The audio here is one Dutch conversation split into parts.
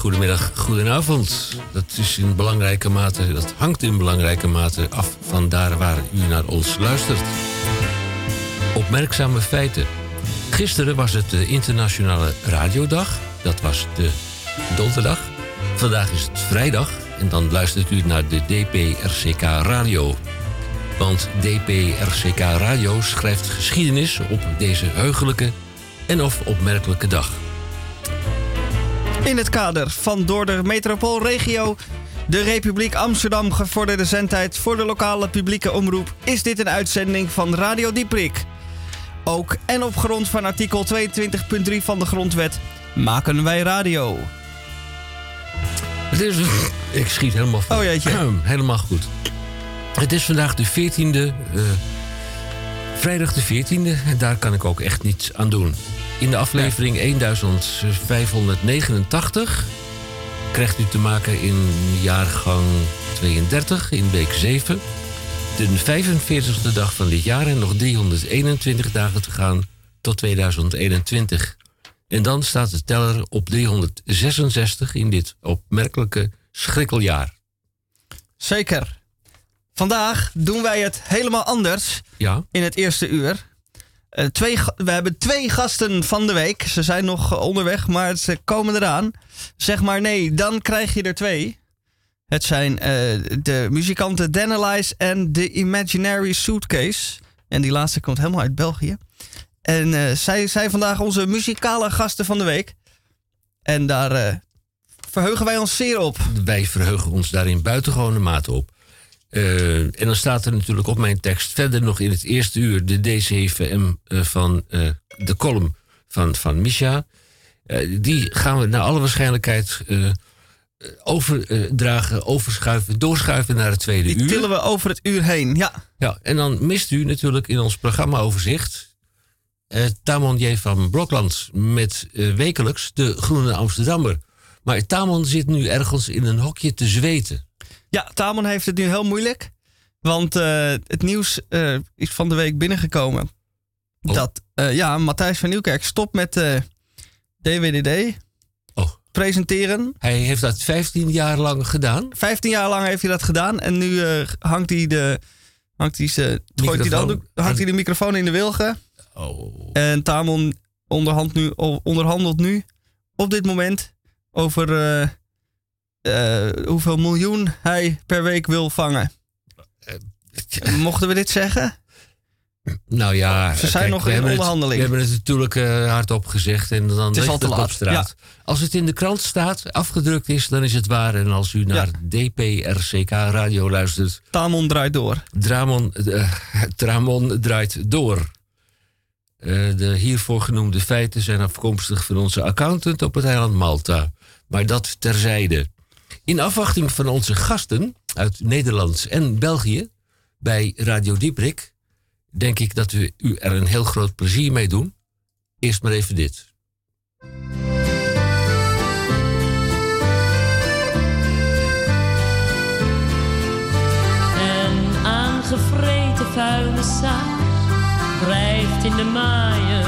goedemiddag, goedenavond. Dat is in belangrijke mate, dat hangt in belangrijke mate af van daar waar u naar ons luistert. Opmerkzame feiten. Gisteren was het de Internationale Radiodag. Dat was de donderdag. Vandaag is het vrijdag en dan luistert u naar de DPRCK Radio. Want DPRCK Radio schrijft geschiedenis op deze heugelijke en of opmerkelijke dag. In het kader van door de metropoolregio de Republiek Amsterdam gevorderde zendtijd voor de lokale publieke omroep is dit een uitzending van Radio Dieprik. Ook en op grond van artikel 22.3 van de Grondwet maken wij radio. Het is, ik schiet helemaal Oh jeetje. helemaal goed. Het is vandaag de 14e, eh, vrijdag de 14e, en daar kan ik ook echt niets aan doen. In de aflevering 1589 krijgt u te maken in jaargang 32, in week 7. De 45e dag van dit jaar en nog 321 dagen te gaan tot 2021. En dan staat de teller op 366 in dit opmerkelijke schrikkeljaar. Zeker. Vandaag doen wij het helemaal anders Ja, in het eerste uur. Eh, twee, we hebben twee gasten van de week. Ze zijn nog onderweg, maar ze komen eraan. Zeg maar nee, dan krijg je er twee. Het zijn eh, de muzikanten Danalize en The Imaginary Suitcase. En die laatste komt helemaal uit België. En eh, zij zijn vandaag onze muzikale gasten van de week. En daar verheugen wij ons zeer op. wij verheugen ons daar in buitengewone mate op. Eh, en dan staat er natuurlijk op mijn tekst verder nog in het eerste uur de D7M eh, van eh, de column van, van Misha. Die gaan we naar alle waarschijnlijkheid overdragen, overschuiven, doorschuiven naar het tweede Die uur. tillen we over het uur heen. Ja, Ja, en dan mist u natuurlijk in ons programmaoverzicht eh Tamon J. van Blokland met wekelijks de Groene Amsterdammer. Maar Tamon zit nu ergens in een hokje te zweten. Ja, Tamon heeft het nu heel moeilijk. Want eh, het nieuws eh, is van de week binnengekomen. Oh. Dat eh, ja, Matthijs van Nieuwkerk stopt met DWDD Oh. presenteren. Hij heeft dat 15 jaar lang gedaan. 15 jaar lang heeft hij dat gedaan. En nu hangt hij de. Hangt hij, ze, gooit hij, Microfoon. hangt hij de microfoon in de wilgen. Oh. En Tamon onderhand nu, onderhandelt nu op dit moment over eh, eh, hoeveel miljoen hij per week wil vangen. Mochten we dit zeggen? Nou ja, Ze zijn nog in het- onderhandeling. we hebben het natuurlijk eh, hardop gezegd en dan Het is het op straat. Als het in de krant staat, afgedrukt is, dan is het waar. En als u naar DPRCK radio luistert, Tamon draait door. Dramon, eh, Tramon draait door. Eh, de hiervoor genoemde feiten zijn afkomstig van onze accountant op het eiland Malta. Maar dat terzijde. In afwachting van onze gasten uit Nederland en België bij Radio Dieprik, denk ik dat we u er een heel groot plezier mee doen. Eerst maar even dit. En aangevreten vuile zaad drijft in de maaien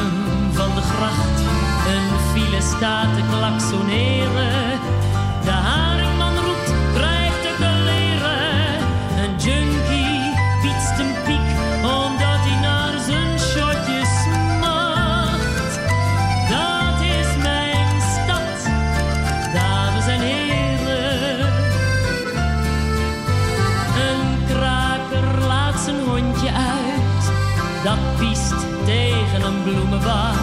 van de gracht. Een file staat te klaksoneren. Een bloemenbak.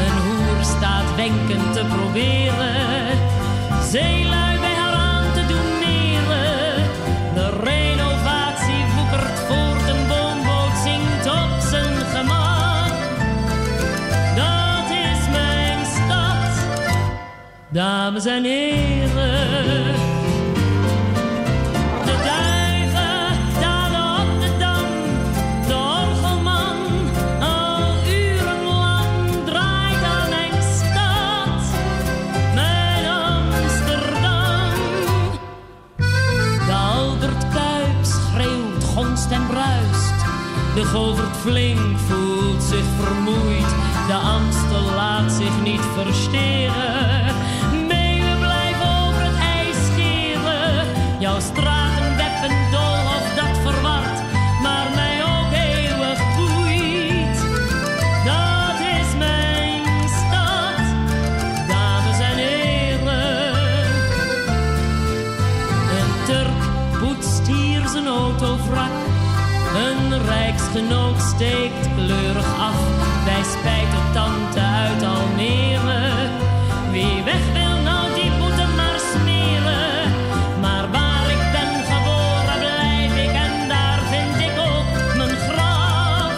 Een hoer staat wenkend te proberen. Zeelui bij haar aan te doen meren. De renovatie woekert voort. Een woonboot zingt op zijn gemak. Dat is mijn stad, dames en heren. De govert flink voelt zich vermoeid. De Amstel laat zich niet versteren. Meeuwen blijven over het ijs scheren. Jouw straat. Een rijksgenoot steekt kleurig af bij spijkertante uit Almere. Wie weg wil, nou die moet hem maar smeren. Maar waar ik ben geboren blijf ik en daar vind ik ook mijn graf.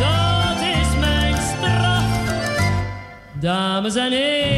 Dat is mijn straf, dames en heren.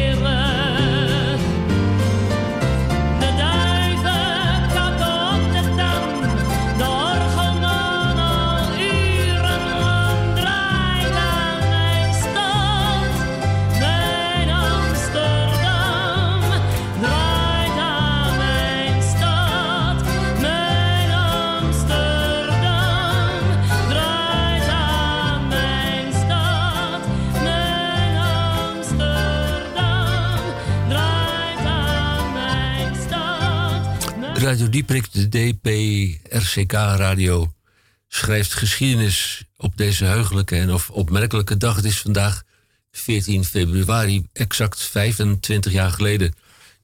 Radio Dieprik, de DPRCK radio, schrijft geschiedenis op deze heugelijke en of opmerkelijke dag. Het is vandaag 14 februari, exact 25 jaar geleden,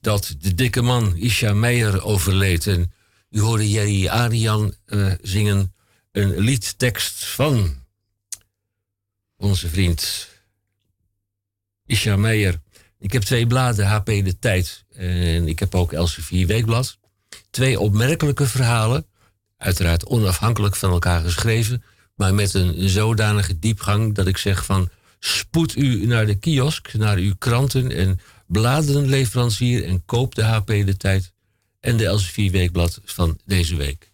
dat de dikke man Isha Meijer overleed. En u hoorde Jerry Arian eh, zingen een liedtekst van onze vriend Isha Meijer. Ik heb twee bladen, HP De Tijd en ik heb ook Elsevier Weekblad. Twee opmerkelijke verhalen, uiteraard onafhankelijk van elkaar geschreven, maar met een zodanige diepgang dat ik zeg van spoed u naar de kiosk, naar uw kranten en bladenleverancier en koop de HP De Tijd en de Elsevier Weekblad van deze week.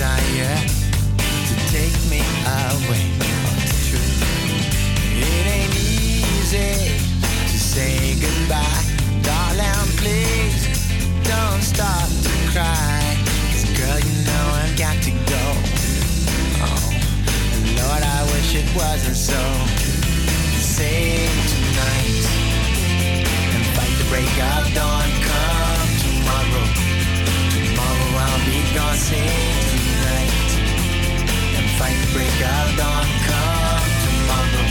Desire to take me away. It's true. It ain't easy to say goodbye, darling. Please don't start to cry. 'Cause girl, you know I've got to go. Oh, Lord, I wish it wasn't so. Save tonight and fight the break of dawn. Come tomorrow. Tomorrow I'll be gone. Save fight break of dawn. Come tomorrow.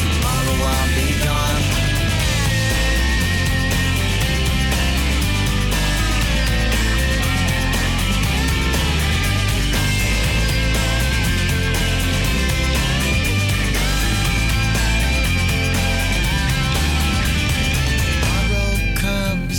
Tomorrow I'll be gone. Tomorrow comes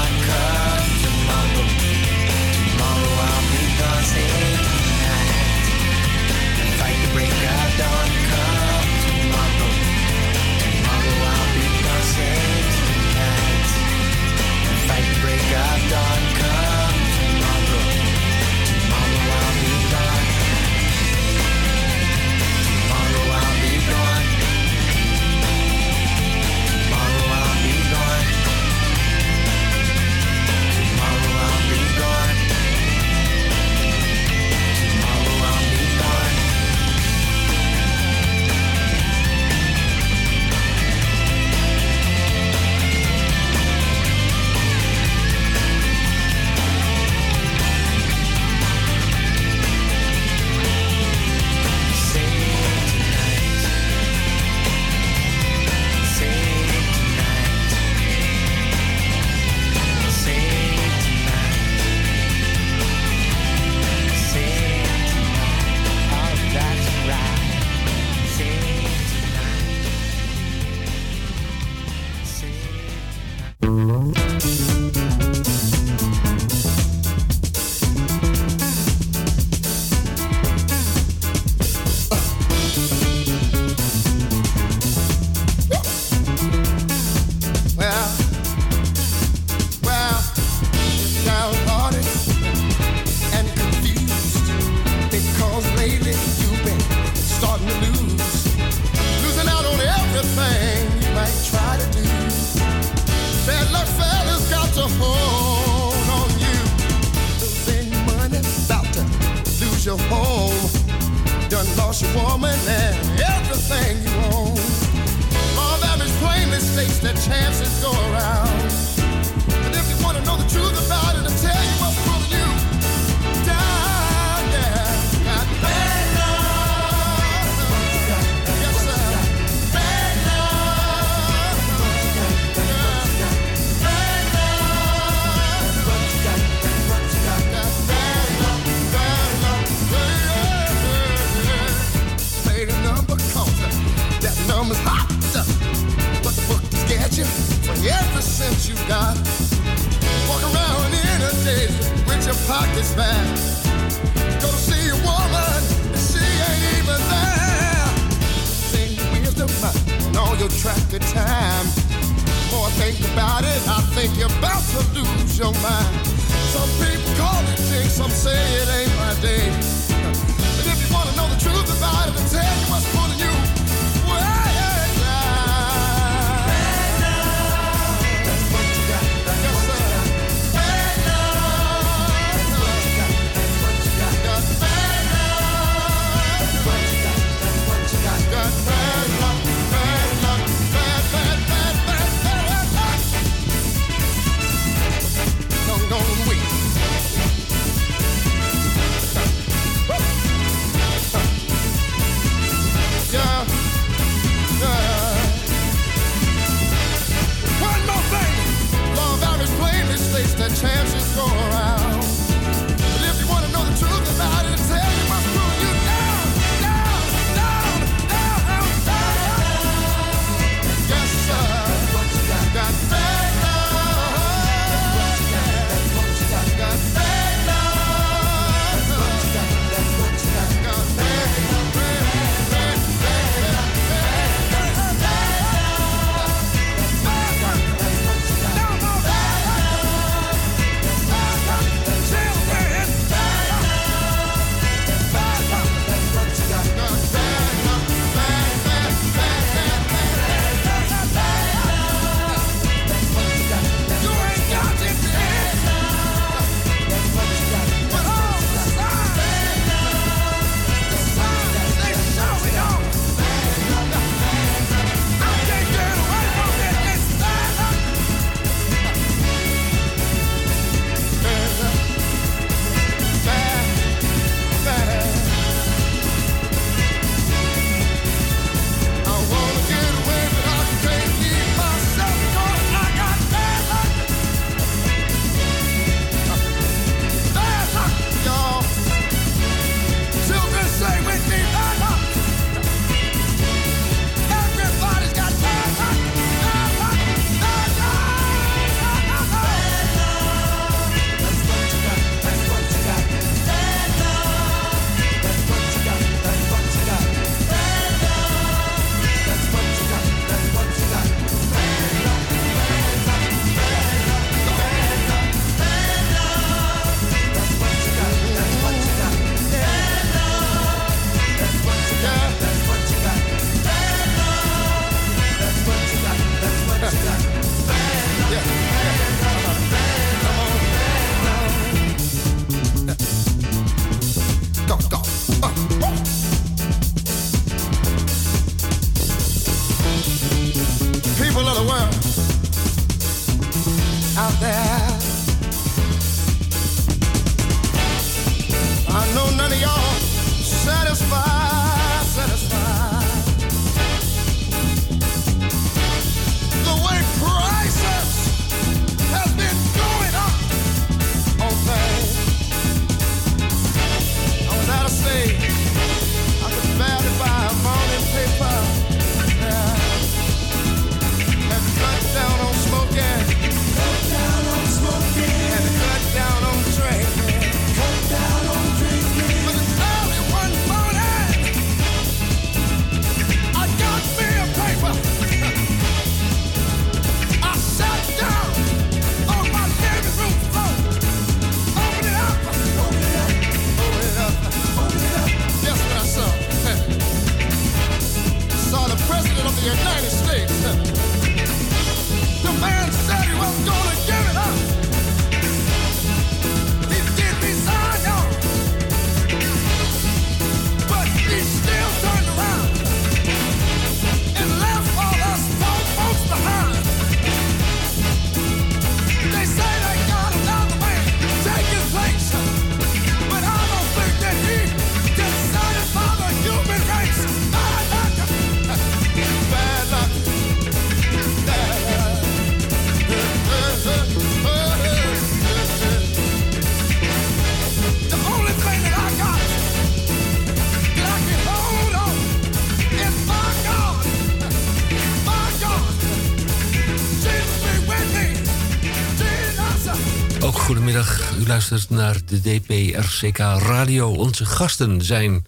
U luistert naar de DPRCK Radio. Onze gasten zijn,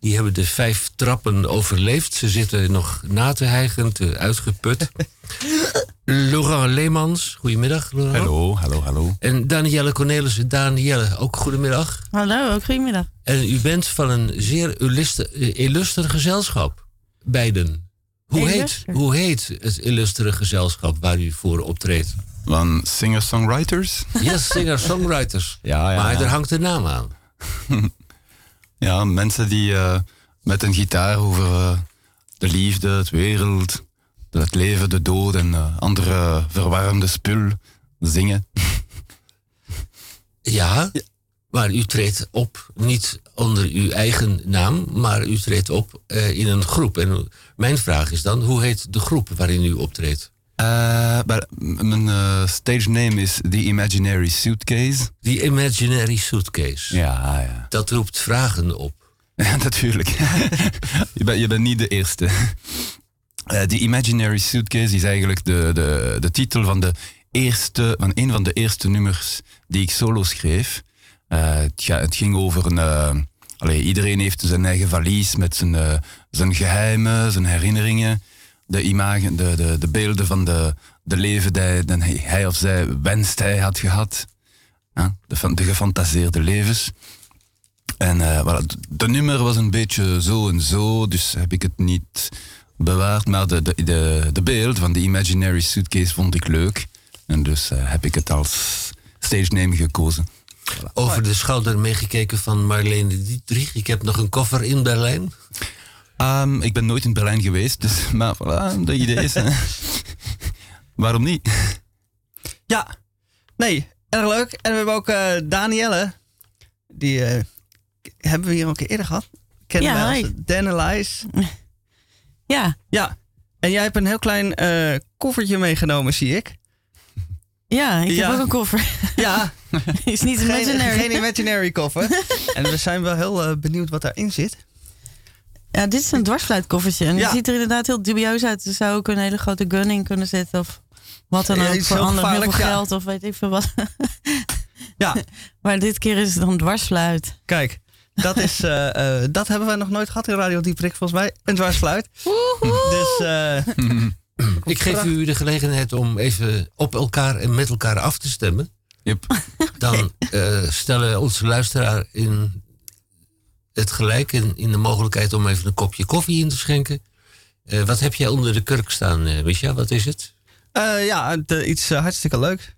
die hebben de vijf trappen overleefd. Ze zitten nog na te hijgen, te uitgeput. Laurent Leemans, goedemiddag. Laurent. Hallo, hallo, hallo. En Danielle Cornelissen. Danielle, ook goedemiddag. Hallo, ook goedemiddag. En u bent van een zeer illustre, eh, gezelschap. Beiden. Hoe heet, hoe heet het illustere gezelschap waar u voor optreedt? Van singer-songwriters? Yes, singer-songwriters. Ja, ja. maar ja. er hangt een naam aan. Ja, mensen die eh, met een gitaar over eh, de liefde, het wereld, het leven, de dood en eh, andere verwarmde spul zingen. Ja, maar u treedt op niet onder uw eigen naam, maar u treedt op in een groep. En mijn vraag is dan, hoe heet de groep waarin u optreedt? Eh, maar mijn eh, stage name is The Imaginary Suitcase. Die Imaginary Suitcase. Ja, ja. Dat roept vragen op. Ja, natuurlijk. je, bent, je bent niet de eerste. Eh The Imaginary Suitcase is eigenlijk de, de, de titel van, de eerste, van een van de eerste nummers die ik solo schreef. Het, het ging over een. allee, iedereen heeft zijn eigen valies met zijn, zijn geheimen, zijn herinneringen, de, de, de, de beelden van de, de leven die hij- of zij wenst hij had gehad. De, fan- de gefantaseerde levens. En d- de nummer was een beetje zo en zo, dus heb ik het niet bewaard. Maar de, de, de, de beeld van de Imaginary Suitcase vond ik leuk. En dus eh, heb ik het als stage name gekozen. Over de schouder meegekeken van Marlene Dietrich. Ik heb nog een koffer in Berlijn. Ehm, ik ben nooit in Berlijn geweest, dus maar voilà, de idee is... Waarom niet? Ja, nee, erg leuk. En we hebben ook eh Danielle. Die eh, hebben we hier ook eerder gehad. Kennen Ja, wij als hoi. Danelise. Ja, Ja, en jij hebt een heel klein eh, koffertje meegenomen, zie ik. ja ik Ja. heb ook een koffer. Ja, Is niet geen, imaginary. geen imaginary koffer. en we zijn wel heel benieuwd wat daarin zit. Ja, dit is een dwarsfluitkoffertje. En Ja. die ziet er inderdaad heel dubieus uit. Er zou ook een hele grote gun in kunnen zitten. Of wat dan ook. voor anderen heel veel geld of weet ik veel wat. Ja, Maar dit keer is het dan dwarsfluit. kijk. Dat, is, eh, eh, dat hebben wij nog nooit gehad in Radio Dieprik, volgens mij. Een dwarsfluit. Dus eh, Ik geef u de gelegenheid om even op elkaar en met elkaar af te stemmen. Yep. Dan eh, stellen onze luisteraar in het gelijk in, in de mogelijkheid om even een kopje koffie in te schenken. Eh, wat heb jij onder de kurk staan, Misha? Wat is het? eh, ja, iets hartstikke leuks.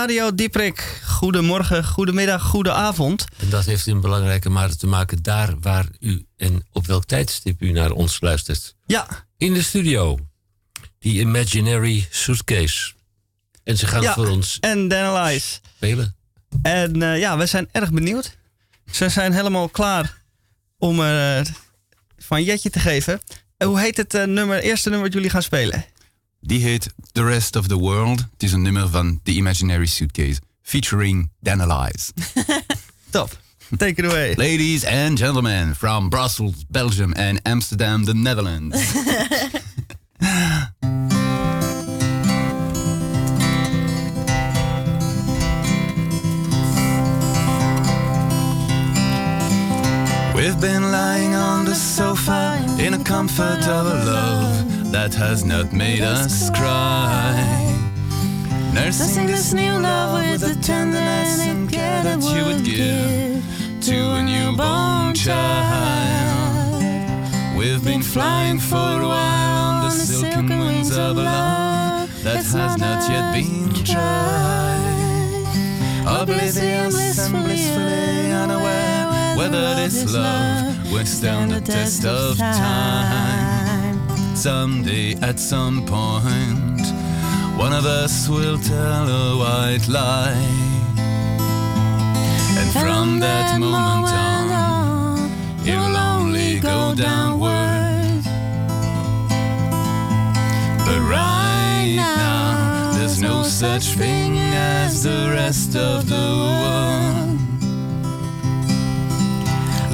Radio Dieprik. Goedemorgen, goedemiddag, goedenavond. En dat heeft in belangrijke mate te maken daar waar u en op welk tijdstip u naar ons luistert. Ja, In de studio, die Imaginary Suitcase. En ze gaan Ja. voor ons en Danalize. spelen. En eh, ja, we zijn erg benieuwd. Ze zijn helemaal klaar om eh, van Jetje te geven. En hoe heet het eh, nummer, eerste nummer dat jullie gaan spelen? Die heet The Rest of the World. Het is een nummer van The Imaginary Suitcase. Featuring Danalize. Top. Take it away. Ladies and gentlemen, from Brussels, Belgium and Amsterdam, the Netherlands. We've been lying on the sofa in a comfort of a love that has not made us cry. Nursing this new love with the tenderness and care that you would give to a newborn child. We've been flying for a while on the silken wings of a love that has not yet been tried. Oblivious and blissfully unaware whether this love will stand the test of time. Someday, at some point, one of us will tell a white lie. And from that moment on, it will only go downward. But right now, there's no such thing as the rest of the world.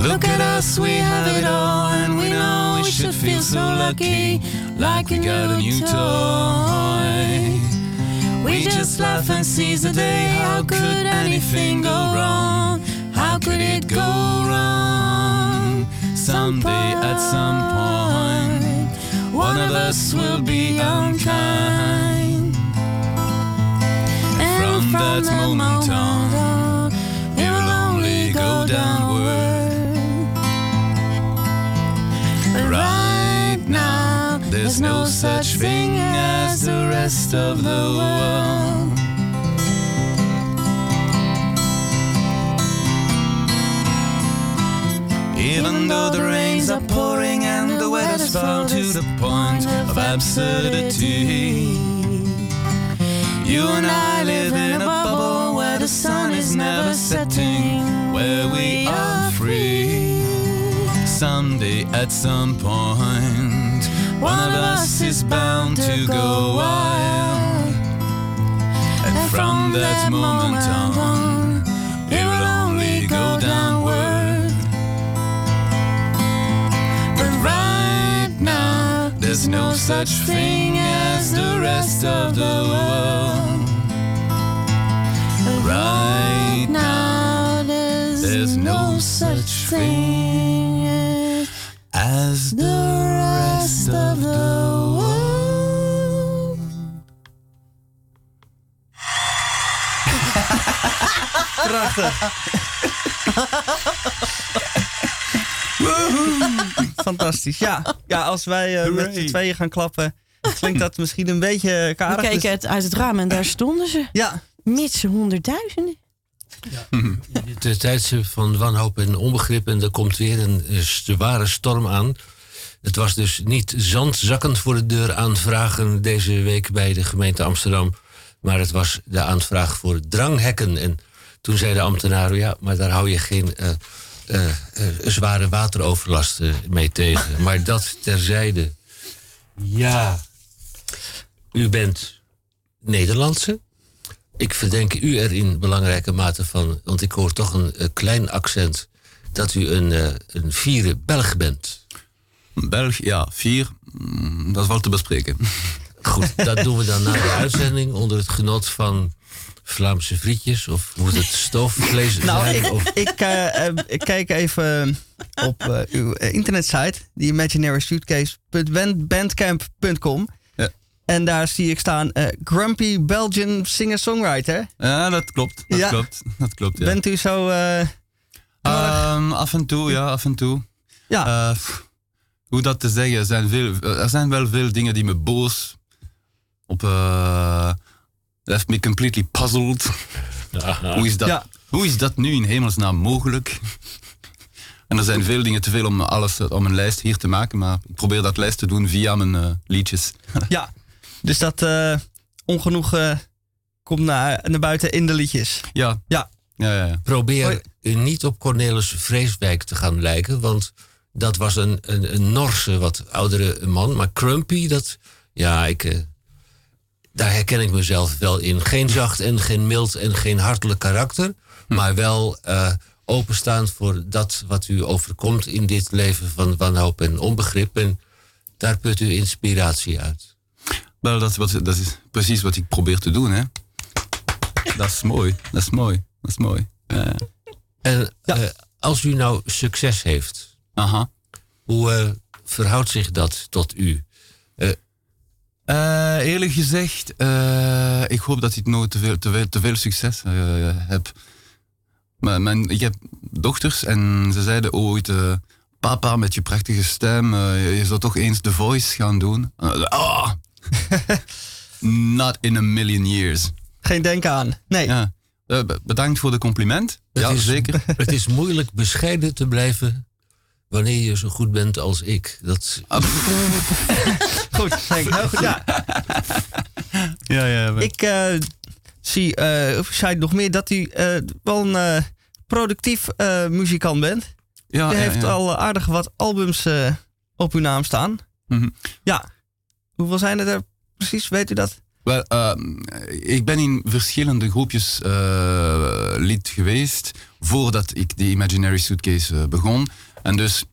Look at us, we have it all, and we know we should feel so lucky, like we got a new toy. We just laugh and seize the day. How could anything go wrong? How could it go wrong? Someday, at some point, one of us will be unkind. And from that moment on, it will only go downward. Right now, there's no such thing as the rest of the world. Even though the rains are pouring and the weather's foul to the point of absurdity. You and I live in a bubble where the sun is never setting, where we are. Someday at some point, one of us is bound to go wild. And from that moment on, it will only go downward. But right now, there's no such thing as the rest of the world. Right now, there's no such thing Prachtig. Fantastisch. Ja, ja als wij eh, met z'n tweeën gaan klappen, klinkt dat misschien een beetje We karig. keken dus- het uit het raam en daar stonden ze. ja, Met z'n honderdduizenden. De tijdstip van wanhoop en onbegrip. En er komt weer een eh, zware storm aan. Het was dus niet zandzakkend voor de deur aanvragen deze week bij de gemeente Amsterdam. Maar het was de aanvraag voor dranghekken. En toen zei de ambtenaren, ja, maar daar hou je geen eh, eh, eh, zware wateroverlast mee tegen. Maar dat terzijde. Ja, u bent Nederlandse. Ik verdenk u er in belangrijke mate van, want ik hoor toch een klein accent, dat u een, eh, een vierde Belg bent. Belg, ja, vier. Mm, Dat valt te bespreken. Goed, dat doen we dan na de uitzending onder het genot van Vlaamse frietjes of moet het stoofvlees nou, zijn? ik, of, ik, eh, eh, ik kijk even op eh, uw eh, internetsite, die imaginarysuitcase.bandcamp.com. Ja. En daar zie ik staan eh, Grumpy Belgian singer-songwriter. Ja, dat klopt. Dat Ja. klopt. Dat klopt, ja. Bent u zo... eh, Ehm, af en toe, ja, af en toe. ja, Eh, pff, hoe dat te zeggen, er zijn, veel, er zijn wel veel dingen die me boos op, eh, left me completely puzzled. Hoe is, dat, Ja. hoe is dat nu in hemelsnaam mogelijk? En er zijn veel dingen te veel om alles om een lijst hier te maken, maar ik probeer dat lijst te doen via mijn eh, liedjes. Ja, dus dat eh, ongenoeg eh, komt naar, naar buiten in de liedjes. ja. Ja. Ja, ja, ja. Probeer Hoi. u niet op Cornelis Vreeswijk te gaan lijken, want dat was een, een, een Norse, wat oudere man. Maar Crumpy, dat, ja, ik, eh, daar herken ik mezelf wel in. Geen zacht en geen mild en geen hartelijk karakter, maar wel eh, openstaand voor dat wat u overkomt in dit leven van wanhoop en onbegrip. En daar put u inspiratie uit. Wel, dat, dat is precies wat ik probeer te doen, hè. Dat is mooi, dat is mooi, dat is mooi. Ja. En eh, als u nou succes heeft, Aha. hoe eh, verhoudt zich dat tot u? Eh, eerlijk gezegd, eh, ik hoop dat ik nooit te veel, te veel, te veel succes eh, heb. Maar mijn, ik heb dochters en ze zeiden ooit... eh, Papa, met je prachtige stem, eh, je zou toch eens The Voice gaan doen? Ah! Not in a million years. Geen denken aan. Nee. Ja. Be- bedankt voor de compliment. Het ja, is- zeker. Het is moeilijk bescheiden te blijven wanneer je zo goed bent als ik. Dat, Goed, denk ik. Heel goed. Ja, Ja, ik eh, zie, eh zei nog meer dat u eh, wel een productief eh, muzikant bent. ja, U ja, heeft ja. al aardig wat albums eh, op uw naam staan. Mhm. Ja. Hoeveel zijn er precies? Weet u dat? Wel, ehm, ik ben in verschillende groepjes eh, lid geweest voordat ik de Imaginary Suitcase begon. En dus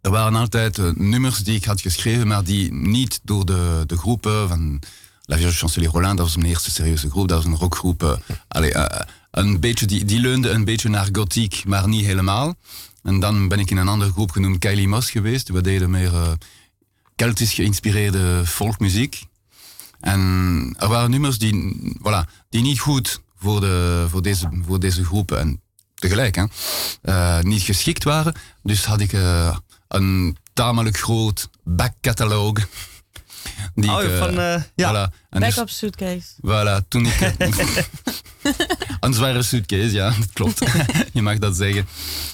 er waren altijd eh, nummers die ik had geschreven, maar die niet door de, de groepen van La Vierge Chancelier Roland, dat was mijn eerste serieuze groep, dat was een rockgroep. eh, eh, een beetje, die, die leunde een beetje naar gothiek, maar niet helemaal. En dan ben ik in een andere groep genoemd Kylie Moss geweest. We deden meer Keltisch geïnspireerde folkmuziek. En er waren nummers die, voilà, die niet goed voor, de, voor, deze, voor deze groepen en tegelijk hè, eh, niet geschikt waren. Dus had ik een tamelijk groot backcatalog. Die Oh, ik, van, ja. voilà. Dus- Backup suitcase. Voilà, toen ik... een zware suitcase, ja, dat klopt. Je mag dat zeggen.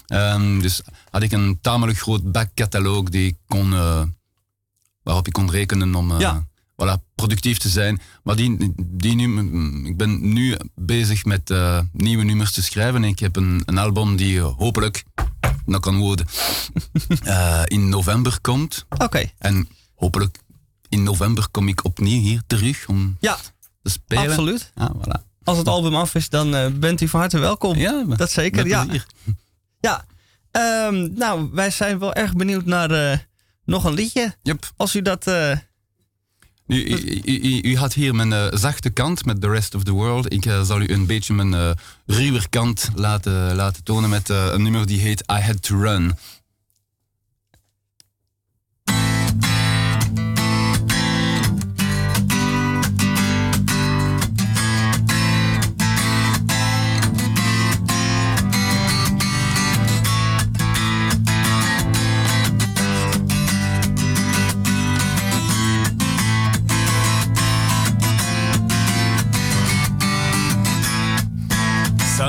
Ehm, dus had ik een tamelijk groot backcatalog die ik kon, eh, waarop ik kon rekenen om eh, Ja. Voilà, productief te zijn. Maar die, die nu, ik ben nu bezig met eh, nieuwe nummers te schrijven. En ik heb een, een album die hopelijk, dat kan worden, in november komt. Oké. En hopelijk in november kom ik opnieuw hier terug om Ja, te spelen. absoluut. Ja, voilà. Als het album af is, dan eh, bent u van harte welkom. Ja, dat zeker. Ja. ja. Ehm, nou, wij zijn wel erg benieuwd naar eh, nog een liedje. Yep. Als u dat... u, u, u- u had hier mijn eh, zachte kant met The Rest of the World. Ik eh, zal u een beetje mijn eh ruwer kant laten, laten tonen met een nummer die heet I Had to Run.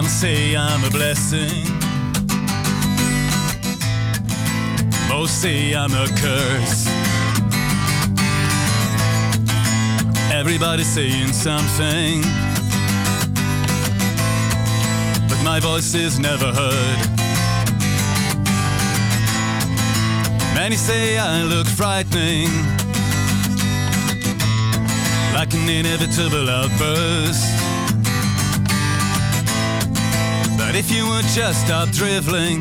Some say I'm a blessing. Most say I'm a curse. Everybody's saying something. But my voice is never heard. Many say I look frightening. Like an inevitable outburst. But if you would just stop driveling,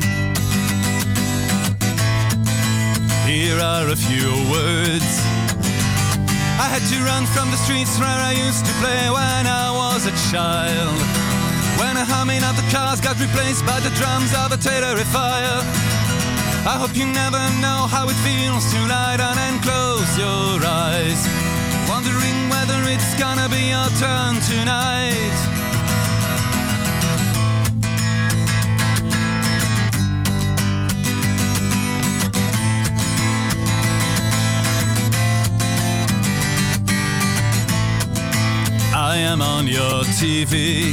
here are a few words. I had to run from the streets where I used to play when I was a child. When the humming of the cars got replaced by the drums of a terrifier. I hope you never know how it feels to lie down and close your eyes. Wondering whether it's gonna be your turn tonight. Am on your TV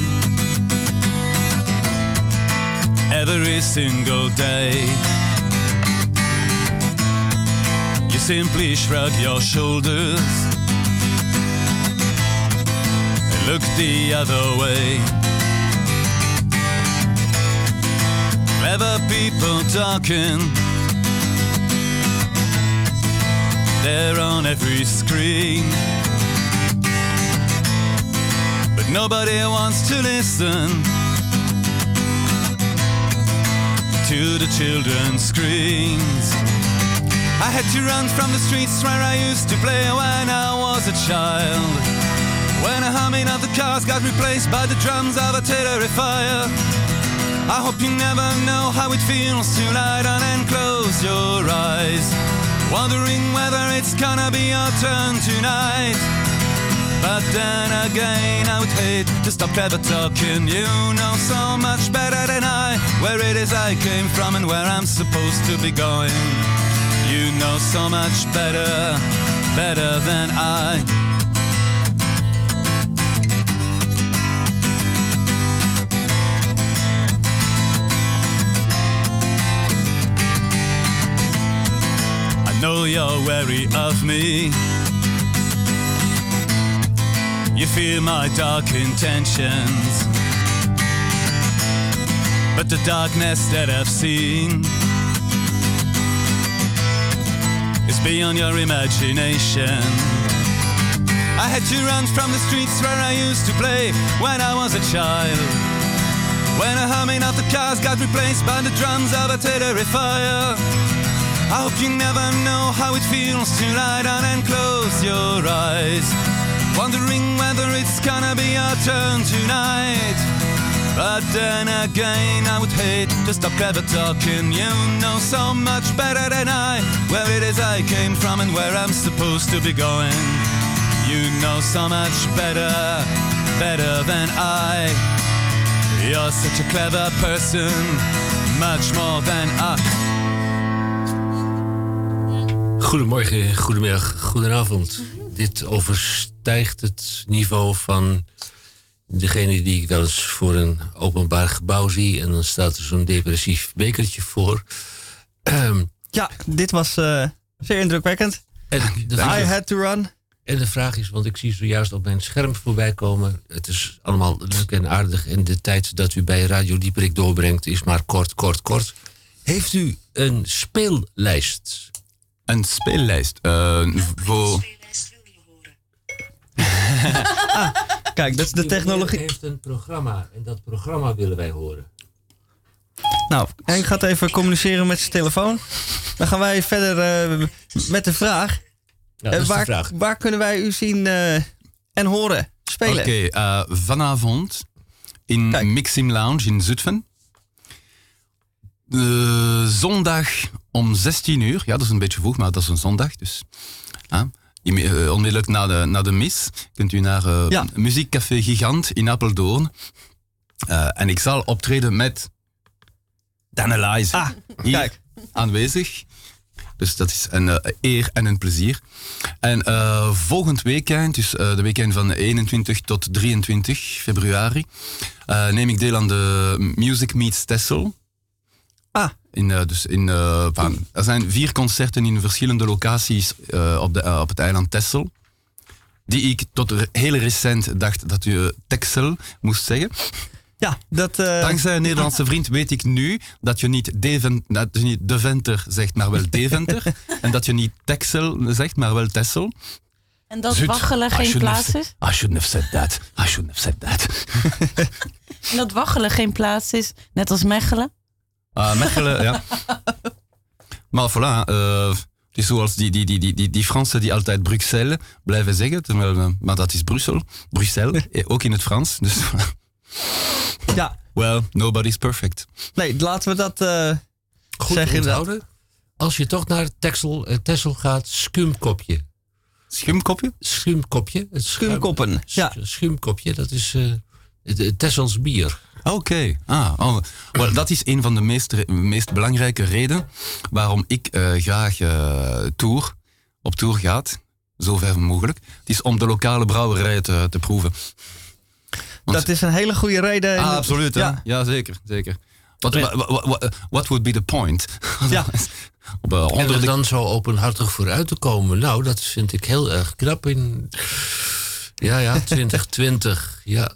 every single day. You simply shrug your shoulders and look the other way. Clever people talking, they're on every screen. Nobody wants to listen to the children's screams. I had to run from the streets where I used to play when I was a child. When the humming of the cars got replaced by the drums of a terrifier. I hope you never know how it feels to lie down and close your eyes. Wondering whether it's gonna be your turn tonight. But then again, I would hate to stop clever talking. You know so much better than I where it is I came from and where I'm supposed to be going. You know so much better, better than I. I know you're wary of me. You feel my dark intentions. But the darkness that I've seen is beyond your imagination. I had to run from the streets where I used to play when I was a child. When the humming of the cars got replaced by the drums of a terrifier. I hope you never know how it feels to lie down and close your eyes. Wondering whether it's gonna be your turn tonight. But then again, I would hate to stop clever talking. You know so much better than I where it is I came from and where I'm supposed to be going. You know so much better, better than I. You're such a clever person, much more than I. Goedemorgen, goedemiddag, goedenavond. Dit overstijgt het niveau van degene die ik wel eens voor een openbaar gebouw zie. En dan staat er zo'n depressief bekertje voor. Ehm, Ja, dit was eh, zeer indrukwekkend. en, de I vraag, had to run. en de vraag is, want ik zie zojuist op mijn scherm voorbij komen. Het is allemaal leuk en aardig. En de tijd dat u bij Radio Dieperik doorbrengt is maar kort, kort, kort. Heeft u een speellijst? Een speellijst. eh, voor... Kijk, dat is de technologie. heeft een programma en dat programma willen wij horen. Nou, Henk gaat even communiceren met zijn telefoon. Dan gaan wij verder eh, met de vraag. Ja, Eh, dat is waar, de vraag. waar kunnen wij u zien eh, en horen spelen? Oké, eh, vanavond in Kijk. Mixim Lounge in Zutphen. Zondag om 16 uur. Ja, dat is een beetje vroeg, maar dat is een zondag. Dus ah, onmiddellijk na de, na de mis kunt u naar eh, Ja. Muziekcafé Gigant in Apeldoorn. Eh, en ik zal optreden met Dan Eliza Ah, hier kijk. aanwezig. Dus dat is een eh, eer en een plezier. En eh, volgend weekend, dus eh, de weekend van 21 tot 23 februari, eh, neem ik deel aan de Music Meets Tessel. In, eh, dus in, eh, van- er zijn vier concerten in verschillende locaties eh, op, de, op het eiland Texel. Die ik tot heel recent dacht dat u eh, Texel moest zeggen. Ja, dat... eh, Dankzij een Nederlandse vriend weet ik nu dat je niet, Deven, dat je niet Deventer zegt, maar wel Deventer. en dat je niet Texel zegt, maar wel Texel. En dat Zut. waggelen geen plaats is? I shouldn't have said that. I shouldn't have said that. En dat waggelen geen plaats is, net als Mechelen? Ah, Mechelen, ja. Maar voilà, eh, het is zoals die, die, die, die, die, die Fransen die altijd Bruxelles blijven zeggen. terwijl, eh, maar dat is Brussel. Bruxelles, eh, ook in het Frans. Dus, ja, well, nobody's perfect. nee, laten we dat... eh, Goed Zeg je dat? onthouden. Als je toch naar Texel, Texel gaat? Schuimkopje. Het schuim- Schuimkoppen, sch- ja. Schuimkopje, dat is eh het, het Tessels bier. Oké, ah, oh. Wel, dat is een van de meest, belangrijke redenen waarom ik eh, graag eh, tour, op tour gaat, zo ver mogelijk. Het is om de lokale brouwerij te, te proeven. Want dat is een hele goede reden. Ah, absoluut. hè? Ja. Ja, zeker. zeker. What, what, what, what would be the point? Ja. Op, eh, En er de dan zo openhartig vooruit te komen. Nou, dat vind ik heel erg knap in. Ja, ja, 2020. Ja.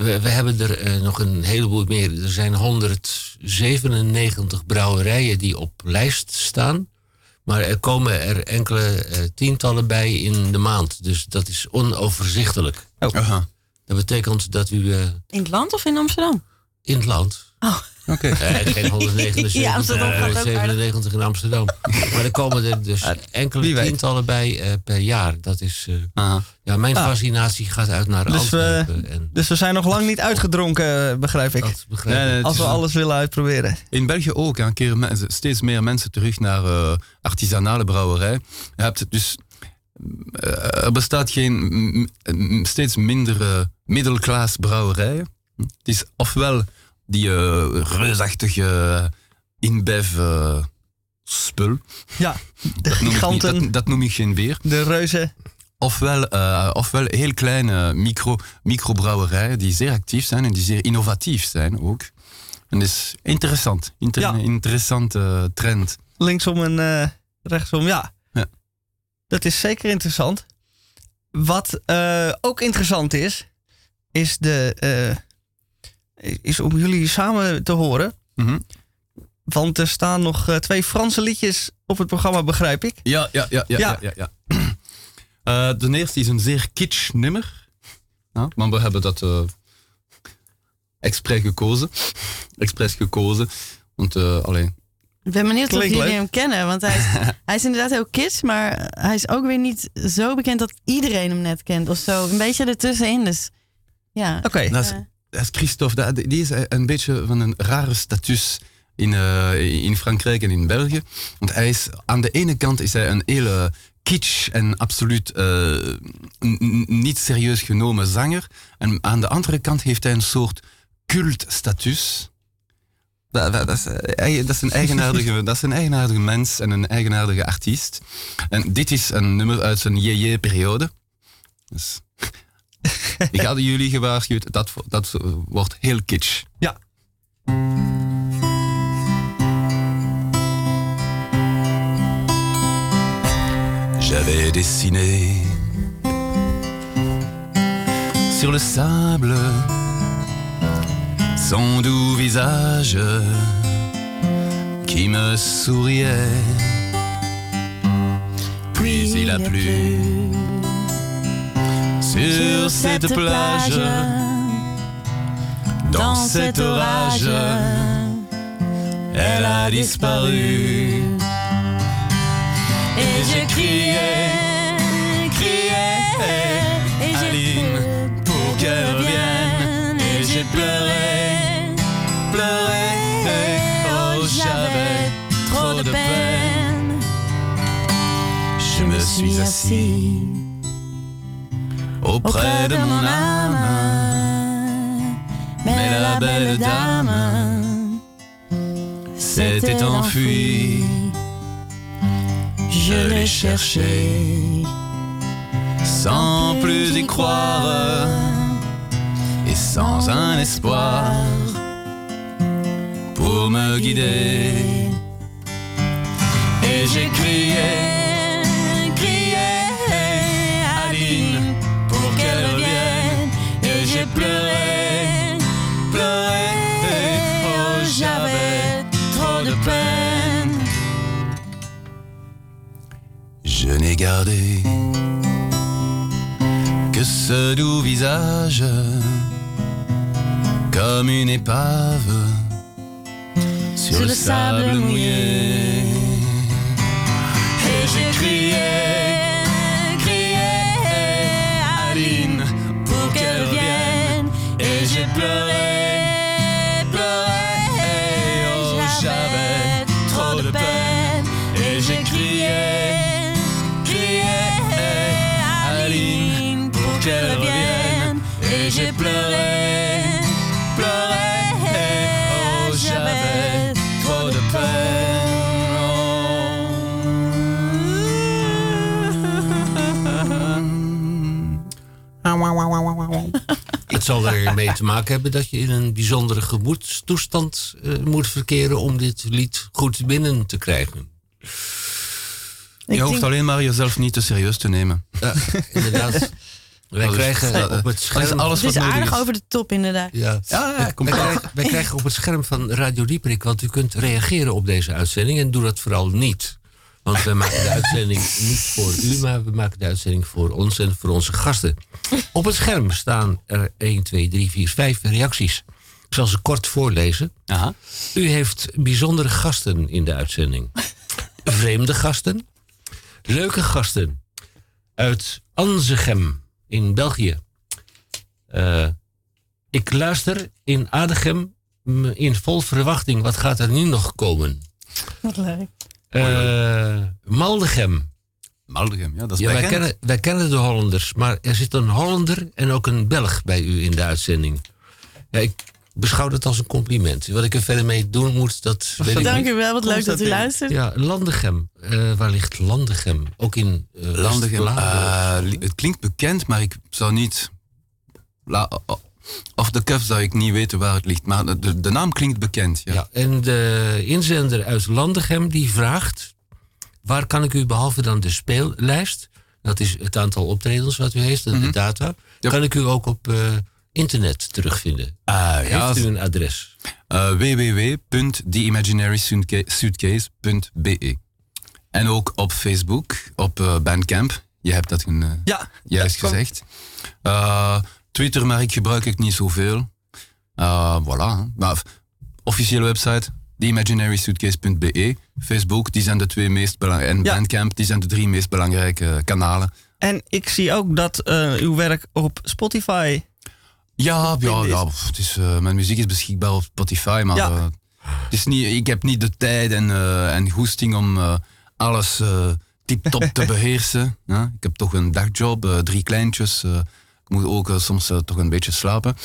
We, we hebben er eh, nog een heleboel meer. Er zijn 197 brouwerijen die op lijst staan. Maar er komen er enkele eh, tientallen bij in de maand. Dus dat is onoverzichtelijk. Aha. Dat betekent dat u eh, In het land of in Amsterdam? In het land. Oké. Eh, geen 179, Ja, Amsterdam gaat ook eh, 97 in Amsterdam. maar er komen er dus enkele wie weet. tientallen bij eh, per jaar. Dat is, eh, ja, mijn Ah. fascinatie gaat uit naar Dus we- en Dus we zijn nog lang niet uitgedronken, begrijp ik. dat begrijp Nee, ik. nee, het Als we alles willen uitproberen. In België ook een keer mensen, steeds meer mensen terug naar eh, artisanale brouwerij. Je hebt dus, er bestaat geen steeds minder eh, middelklaas brouwerijen. Het is ofwel die eh, reusachtige InBev eh, spul. Ja, de Dat noem, niet, giganten, dat, dat noem ik geen beer. de reuzen. Ofwel, eh, ofwel heel kleine micro, microbrouwerijen die zeer actief zijn en die zeer innovatief zijn ook. En dat is interessant. Inter Ja. Interessante trend. Linksom en rechtsom, ja. Ja. Dat is zeker interessant. Wat eh, ook interessant is, is, de, is om jullie samen te horen. Mhm. Want er staan nog eh, twee Franse liedjes op het programma, begrijp ik. Ja, ja, ja, ja. Ja. ja. ja, Eh, de eerste is een zeer kitsch nummer. Ja, maar we hebben dat eh expres gekozen. expres gekozen. Want uh, alleen. Ik ben benieuwd of Klinkt jullie leuk. hem kennen. Want hij is, hij is inderdaad heel kids, maar hij is ook weer niet zo bekend dat iedereen hem net kent of zo. Een beetje ertussenin, dus ja. Oké, is Christophe. Die is een beetje van een rare status in, eh, in Frankrijk en in België. Want hij is, aan de ene kant is hij een hele kitsch en absoluut eh, niet serieus genomen zanger. En aan de andere kant heeft hij een soort cultstatus. Dat, dat, dat, is, eh, dat, is een eigenaardige, dat is een eigenaardige mens en een eigenaardige artiest. En dit is een nummer uit zijn JJ-periode. Dus, ik had jullie gewaarschuwd, dat, dat wordt heel kitsch. ja. J'avais dessiné sur le sable son doux visage qui me souriait. Puis il a plu sur cette plage, dans cet orage, elle a disparu. Et je criais, criais, et j'ai Aline, pour qu'elle revienne. Et j'ai pleuré, pleuré. Oh, j'avais trop de peine. Je me suis assis auprès de mon âme. Mais la belle dame s'était enfuie. Je l'ai cherché sans plus y croire. et sans un espoir. pour me guider. Et j'ai crié, Je n'ai gardé que ce doux visage comme une épave sur, le sable mouillé. Et j'ai crié, crié, zal ermee te maken hebben dat je in een bijzondere gemoedstoestand eh, moet verkeren om dit lied goed binnen te krijgen. Je hoeft denk- alleen maar jezelf niet te serieus te nemen. Ja, inderdaad. Wij is- krijgen op het dat is scherm... alles Het wat is nodig aardig is. over de top, inderdaad. Ja, Ja, wij, maar. krijgen, wij krijgen op het scherm van Radio Dieperik, want u kunt reageren op deze uitzending en doe dat vooral niet. Want we maken de uitzending niet voor u, maar we maken de uitzending voor ons en voor onze gasten. Op het scherm staan er 1, 2, 3, 4, 5 reacties. Ik zal ze kort voorlezen. Aha. U heeft bijzondere gasten in de uitzending. Vreemde gasten. Leuke gasten. Uit Anzegem in België. Eh, ik luister in Adegem in vol verwachting. Wat gaat er nu nog komen? Wat leuk. Eh Maldegem. Maldegem, ja, dat is Ja, wij, kennen, wij kennen de Hollanders, maar er zit een Hollander en ook een Belg bij u in de uitzending. Ja, ik beschouw dat als een compliment. Wat ik er verder mee doen moet, dat weet ik Dank u wel, wat leuk dat u luistert. Ja, Landegem. Eh, waar ligt Landegem? Ook in eh Landegem. Eh, het klinkt bekend, maar ik zou niet. La, of de cuff zou ik niet weten waar het ligt. Maar de, de naam klinkt bekend. Ja. ja, en de inzender uit Landegem die vraagt... waar kan ik u behalve dan de speellijst... dat is het aantal optredens wat u heeft en de data... Ja. kan ik u ook op eh, internet terugvinden? Ah, ja, Heeft u een adres? Uh, www.theimaginarysuitcase.be En ook op Facebook, op eh, Bandcamp. Je hebt dat een, eh, Ja, juist kom. gezegd. Twitter, maar ik gebruik ik niet zoveel. Uh, voilà. Maar officiële website, theimaginarysuitcase.be. Facebook, die zijn de twee meest belangrijke. En Ja. Bandcamp, die zijn de drie meest belangrijke kanalen. En ik zie ook dat eh, uw werk op Spotify. Ja, ja, ja pff, het is, eh, mijn muziek is beschikbaar op Spotify, maar Ja. eh, het is niet, ik heb niet de tijd en, eh, en goesting om eh, alles eh tip-top te beheersen. Ik heb toch een dagjob, eh, drie kleintjes. Eh, ik moet ook eh, soms eh, toch een beetje slapen.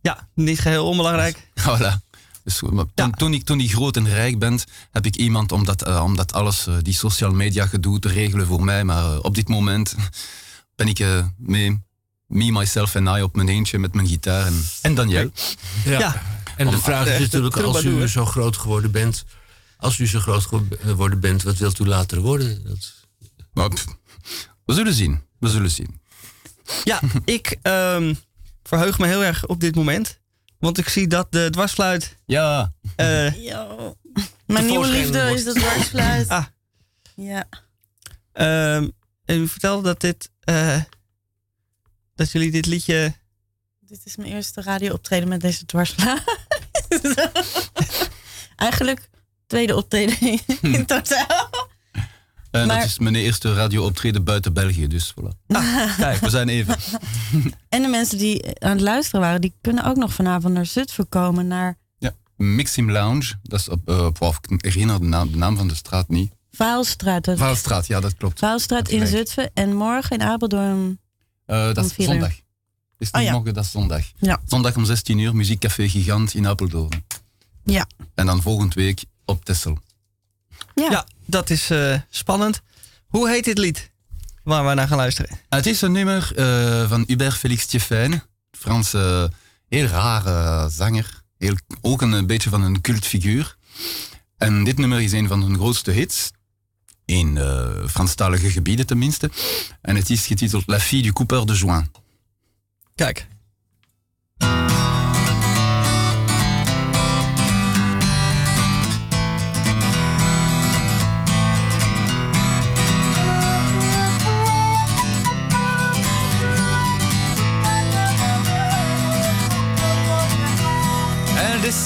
Ja, niet geheel onbelangrijk. voilà. Dus, maar toen, Ja. toen, ik, toen ik groot en rijk ben, heb ik iemand om dat, eh, om dat alles, eh, die social media gedoe te regelen voor mij. Maar eh, op dit moment ben ik eh, mee, me, myself en I op mijn eentje met mijn gitaar. En, en Daniel. Ja. En de vraag is natuurlijk, als u zo groot geworden bent... als u zo groot geworden bent, wat wilt u later worden? Dat... Maar, pff, we zullen zien. We zullen zien. Ja, ik ehm, verheug me heel erg op dit moment. Want ik zie dat de dwarsfluit... Ja. eh. Mijn nieuwe liefde wordt. is de dwarsfluit. Ah. Ja. ehm, en u vertelde dat dit... eh, dat jullie dit liedje... Dit is mijn eerste radio-optreden met deze dwarsfluit. Eigenlijk tweede optreden in totaal. En Maar- dat is mijn eerste radio-optreden buiten België, dus voilà. Kijk, we zijn even. En de mensen die aan het luisteren waren, die kunnen ook nog vanavond naar Zutphen komen. Naar Ja. Mixim Lounge, dat is op, eh, ik herinner de naam, de naam van de straat niet. Vaalstraat. Dat- Waalstraat, ja, dat klopt. Vaalstraat Dat in gelijk. Zutphen. En morgen in Apeldoorn. Eh, dat is uur. zondag. Is Oh ja. morgen, dat is zondag. Ja. Zondag om 16 uur, muziekcafé Gigant in Apeldoorn. Ja. En dan volgende week op Tessel. Ja. Ja, dat is eh, spannend. Hoe heet dit lied? Waar we naar gaan luisteren. Het is een nummer eh, van Hubert Félix Thieffijn. Franse, heel rare zanger. Heel, ook een, beetje van een cultfiguur. En dit nummer is een van hun grootste hits. In eh Franstalige gebieden tenminste. En het is getiteld La fille du coupeur de joint. Kijk.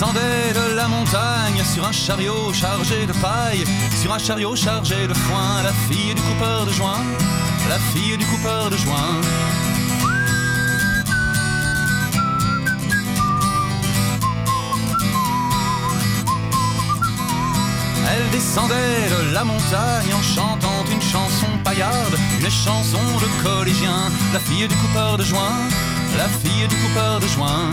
Descendait de la montagne sur un chariot chargé de paille, sur un chariot chargé de foin, la fille du coupeur de joint, la fille du coupeur de joint. Elle descendait de la montagne en chantant une chanson paillarde, une chanson de collégien, la fille du coupeur de joint, la fille du coupeur de joint.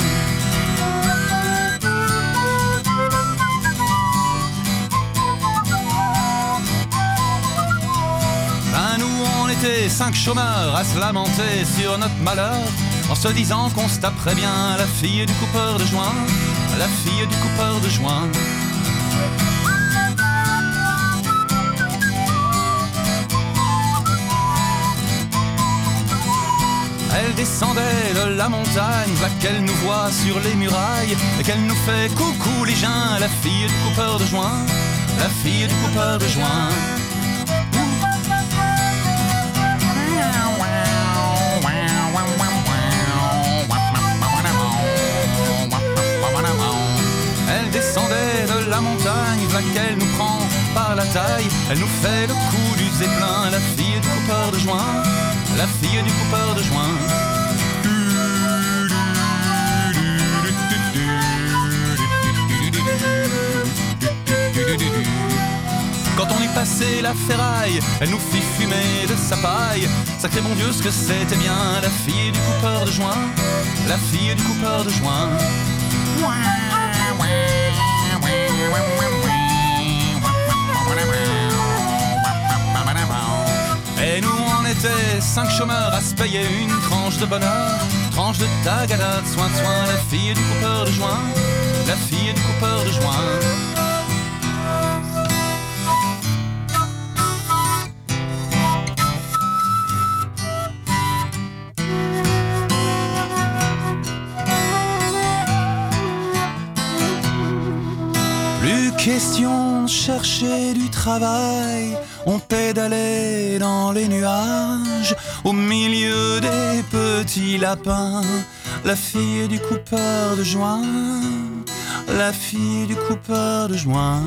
Cinq chômeurs à se lamenter sur notre malheur. en se disant qu'on se taperait bien la fille du coupeur de joint, la fille du coupeur de joint. Elle descendait de la montagne, là qu'elle nous voit sur les murailles, et qu'elle nous fait coucou les gens, la fille du coupeur de joint, la fille du coupeur de joint. Qu'elle nous prend par la taille, elle nous fait le coup du zeppelin, la fille du coupeur de joint, la fille du coupeur de joint. Quand on y passait la ferraille, elle nous fit fumer de sa paille. Sacré bon Dieu, ce que c'était bien, la fille du coupeur de joint, la fille du coupeur de joint. Et nous on était cinq chômeurs à se payer une tranche de bonheur, tranche de tagada, soin de soin, la fille du coupeur de joint, la fille du coupeur de joint. Question chercher du travail, on pédalait dans les nuages, au milieu des petits lapins, la fille du coupeur de joint, la fille du coupeur de joint.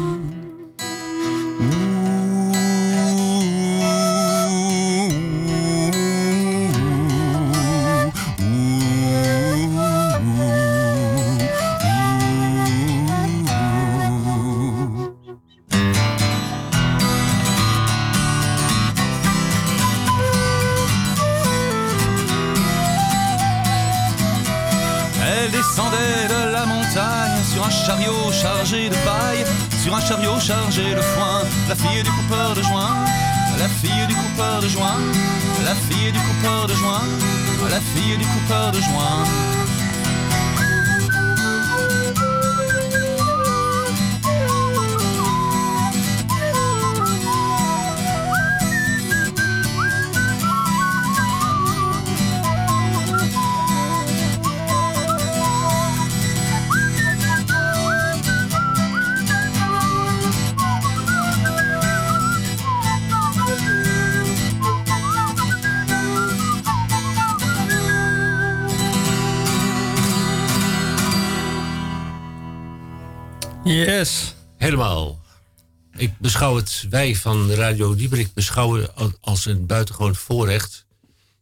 Chariot chargé de foin. La fille du coupeur de joint, la fille du coupeur de joint, la fille du coupeur de joint, la fille du coupeur de joint. Yes. Helemaal. Ik beschouw het, wij van Radio Dieprik beschouwen al- als een buitengewoon voorrecht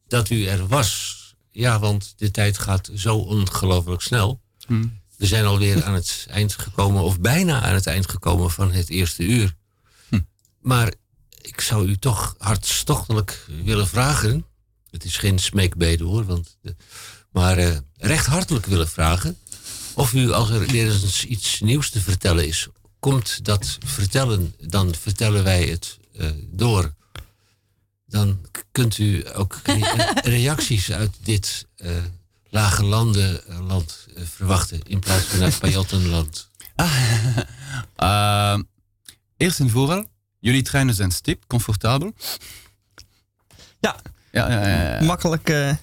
dat u er was. Ja, want de tijd gaat zo ongelooflijk snel. We zijn alweer aan het eind gekomen, of bijna aan het eind gekomen van het eerste uur. Maar ik zou u toch hartstochtelijk willen vragen. Het is geen smeekbede hoor, want maar eh, recht hartelijk willen vragen. Of u, als er weer eens iets nieuws te vertellen is, komt dat vertellen, dan vertellen wij het eh, door. Dan kunt u ook re- reacties uit dit eh, lage landenland eh, verwachten, in plaats van uit Pajottenland. Eh, eerst en vooral, jullie treinen zijn stip, comfortabel. Ja, Ja, ja, ja, ja. makkelijk. eh,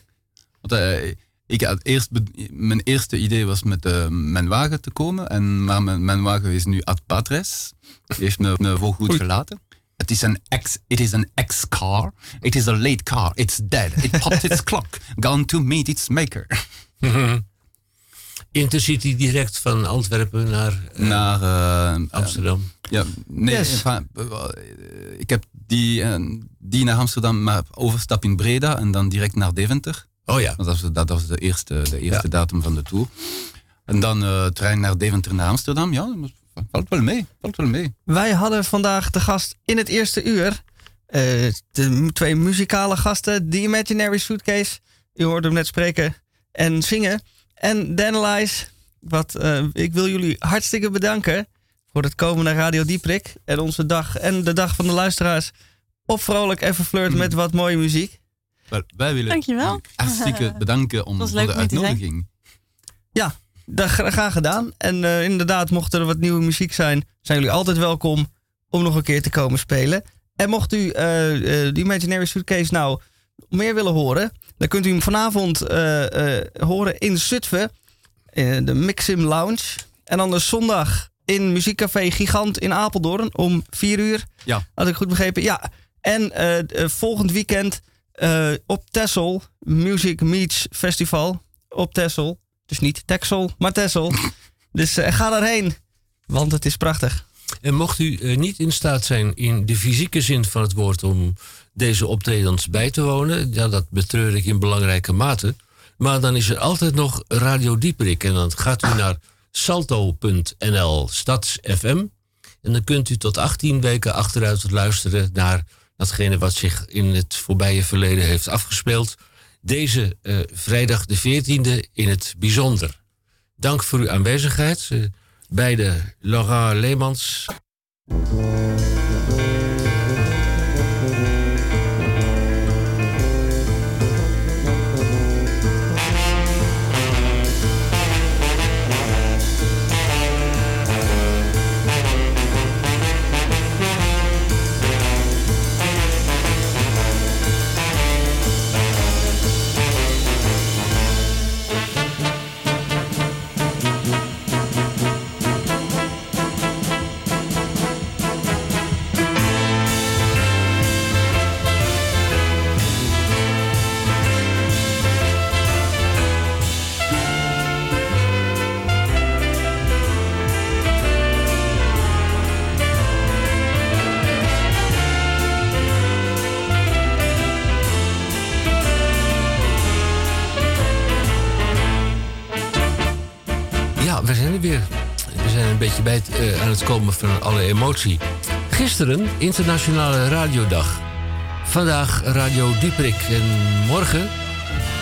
Want, eh, ik had eerst mijn eerste idee was met eh, mijn wagen te komen. En, maar mijn, mijn wagen is nu ad patres. Die heeft me, me voorgoed gelaten. Het is een ex, it is an ex-car. It is a late car. It's dead. It popped its clock. Gone to meet its maker. Intercity direct van Antwerpen naar eh, Naar eh, Amsterdam. Ja, nee, Yes. enfin, ik heb die, die naar Amsterdam, maar overstap in Breda en dan direct naar Deventer. Oh ja. Dat was, dat was de eerste, de eerste Ja. datum van de tour. En dan eh, trein naar Deventer naar Amsterdam. Ja, dat valt wel mee. Valt wel mee. Wij hadden vandaag de gast in het eerste uur. eh, de twee muzikale gasten. The Imaginary Suitcase. U hoorde hem net spreken en zingen. En Danalize. Wat, eh, ik wil jullie hartstikke bedanken voor het komen naar Radio Dieprik. En onze dag en de dag van de luisteraars. Op vrolijk even flirten met wat mooie muziek. Wel, wij willen Dankjewel. hartstikke bedanken om, voor de uitnodiging. Ja, dat gra- graag gedaan. En eh, inderdaad, mocht er wat nieuwe muziek zijn, zijn jullie altijd welkom om nog een keer te komen spelen. En mocht u eh eh, de Imaginary Suitcase nou meer willen horen, dan kunt u hem vanavond eh, eh, horen in Zutphen, in de Mixim Lounge. En dan dus zondag in Muziekcafé Gigant in Apeldoorn om 4 uur. Ja. Had ik goed begrepen? Ja. En volgend weekend eh, op Texel, Music Meets Festival op Texel. Dus niet Texel, maar Texel. dus eh, ga daarheen, want het is prachtig. En mocht u eh, niet in staat zijn in de fysieke zin van het woord om deze optredens bij te wonen, ja, dat betreur ik in belangrijke mate. Maar dan is er altijd nog Radio Dieperik. En dan gaat u naar salto.nl stadsfm. En dan kunt u tot 18 weken achteruit luisteren naar datgene wat zich in het voorbije verleden heeft afgespeeld. Deze eh, vrijdag de 14e in het bijzonder. Dank voor uw aanwezigheid. eh, beide Laurent Leemans. Bij het, eh, aan het komen van alle emotie. Gisteren, Internationale Radiodag. Vandaag Radio Dieprik. En morgen,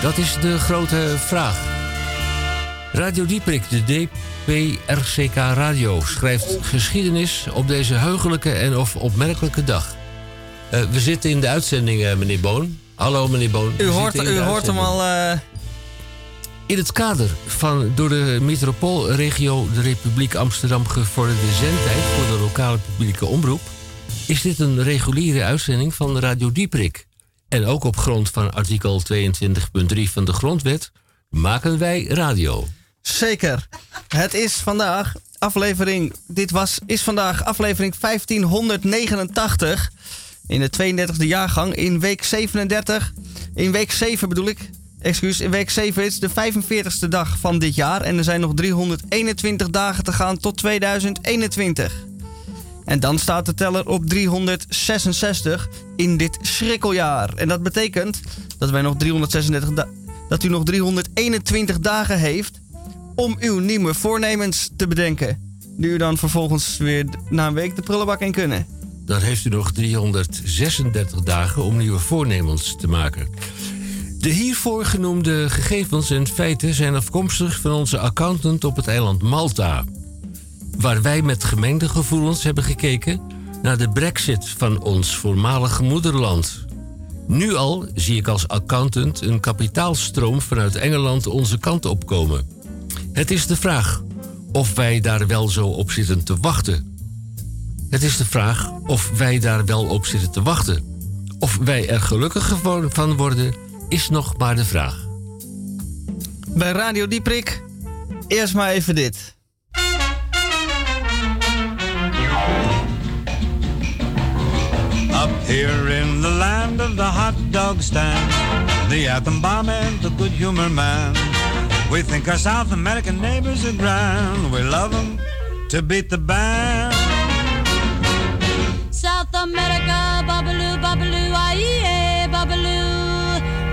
dat is de grote vraag. Radio Dieprik, de DPRCK Radio, schrijft geschiedenis op deze heugelijke en of opmerkelijke dag. Eh, we zitten in de uitzending, eh, meneer Boon. Hallo, meneer Boon. U hoort, u hoort hem al. In het kader van door de metropoolregio de Republiek Amsterdam gevorderde zendtijd voor de lokale publieke omroep, is dit een reguliere uitzending van Radio Dieprik. En ook op grond van artikel 22.3 van de Grondwet maken wij radio. Zeker. Het is vandaag aflevering. Dit was, is vandaag aflevering 1589. In de 32e jaargang. In week 37. In week 7 bedoel ik. Excuus. Week 7 is de 45ste dag van dit jaar. En er zijn nog 321 dagen te gaan tot 2021. En dan staat de teller op 366 in dit schrikkeljaar. En dat betekent dat wij nog 336 da- dat u nog 321 dagen heeft om uw nieuwe voornemens te bedenken. Die u dan vervolgens weer na een week de prullenbak in kunnen. Dan heeft u nog 336 dagen om nieuwe voornemens te maken. De hiervoor genoemde gegevens en feiten zijn afkomstig van onze accountant op het eiland Malta. Waar wij met gemengde gevoelens hebben gekeken naar de brexit van ons voormalige moederland. Nu al zie ik als accountant een kapitaalstroom vanuit Engeland onze kant opkomen. Het is de vraag of wij daar wel zo op zitten te wachten. Het is de vraag of wij daar wel op zitten te wachten. Of wij er gelukkig gewoon van worden, is nog maar de vraag. Bij Radio Dieprik, eerst maar even dit. Up here in the land of the hot dog stand, the atom bomb and the good humor man. We think our South American neighbors are grand. We love them to beat the band. South America,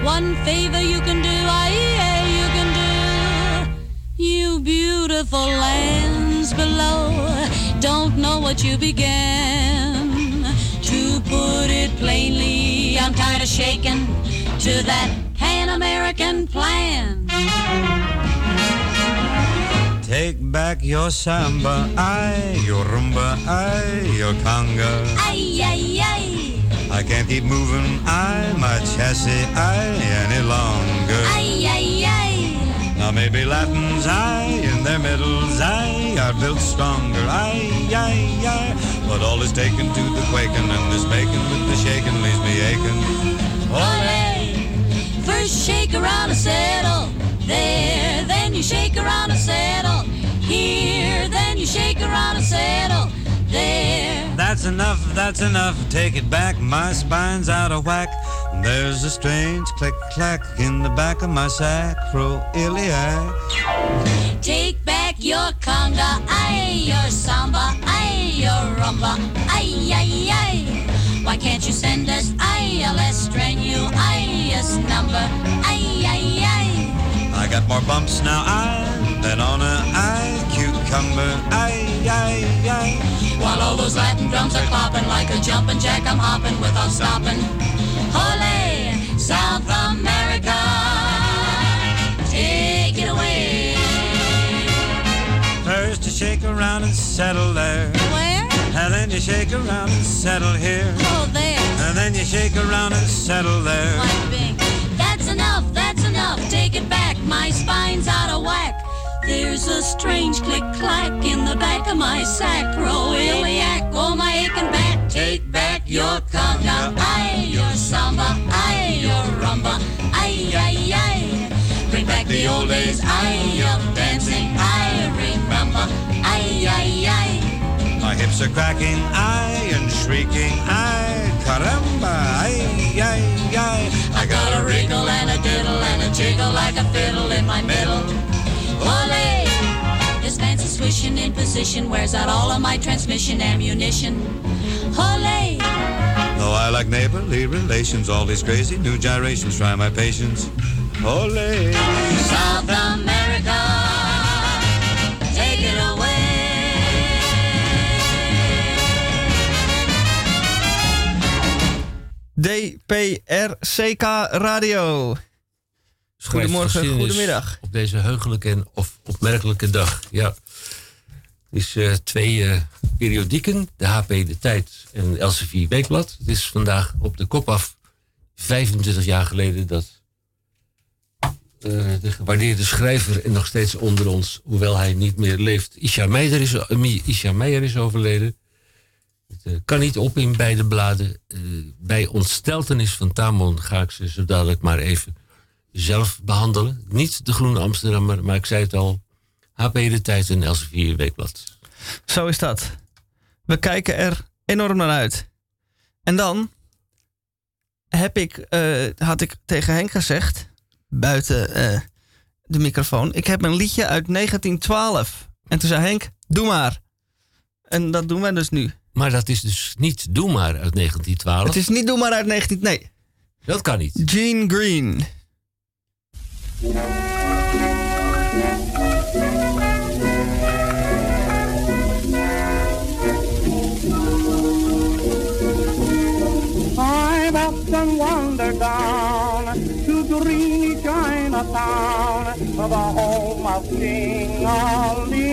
One favor you can do, aye, you can do. You beautiful lands below, don't know what you began. To put it plainly, I'm tired of shaking to that Pan American plan. Take back your samba, aye, your rumba, aye, your conga. Ay, ay, ay. I can't keep moving I, my chassis I, any longer. Ay, ay, ay. Now maybe Latins I, in their middles I, are built stronger. I, I, I. But all is taken to the quaking, and this bacon with the shaking leaves me aching. Ole! First shake around a saddle. There, then you shake around a saddle. Here, then you shake around a saddle. There. That's enough, that's enough. Take it back, my spine's out of whack. There's a strange click clack in the back of my sacroiliac. Take back your conga, ay, your samba, ay, your rumba, ay, ay, ay. Why can't you send us, ay, a less strenuous number, ay, ay, ay. I got more bumps now, I, than on a I cucumber, ay, ay, ay. While all those Latin drums are clopping like a jumping jack, I'm hopping without stopping. Ole, South America, take it away. First you shake around and settle there. Where? And then you shake around and settle here. Oh, there. And then you shake around and settle there. That's enough, that's enough. Take it back, my spine's out of whack. There's a strange click clack in the back of my sacroiliac. Oh, my aching back. Take back your conga, ay, your samba, ay, your rumba, ay, ay, ay. Bring back the old days, ay, of dancing, I remember, ay, ay, ay. My hips are cracking, I, and shrieking, I, caramba, ay, ay, ay. I got a wriggle and a diddle and a jiggle like a fiddle in my middle. Ole! This fancy swishing in position wears out all of my transmission ammunition. Ole! Though I like neighborly relations, all these crazy new gyrations try my patience. Ole! South America, take it away. DPRCK Radio. Goedemorgen, goedemiddag. Op deze heugelijke en of opmerkelijke dag. Ja. Het is eh, twee eh, periodieken, de HP De Tijd en Elsevier Weekblad. Het is vandaag op de kop af 25 jaar geleden dat eh, de gewaardeerde schrijver en nog steeds onder ons, hoewel hij niet meer leeft, Isha Meijer is, Isha Meijer is overleden. Het kan niet op in beide bladen. Bij ontsteltenis van Tamon ga ik ze zo dadelijk maar even zelf behandelen. Niet de Groene Amsterdammer, maar ik zei het al. HP De Tijd en Elsevier Weekblad. Zo is dat. We kijken er enorm naar uit. En dan heb ik, eh, had ik tegen Henk gezegd, buiten eh, de microfoon, ik heb een liedje uit 1912. En toen zei Henk, doe maar. En dat doen wij dus nu. Maar dat is dus niet Doe maar uit 1912. Het is niet doe maar uit 19... Nee. Dat kan niet. Gene Green. I've often wandered down to dreamy Chinatown, the home of King Ali.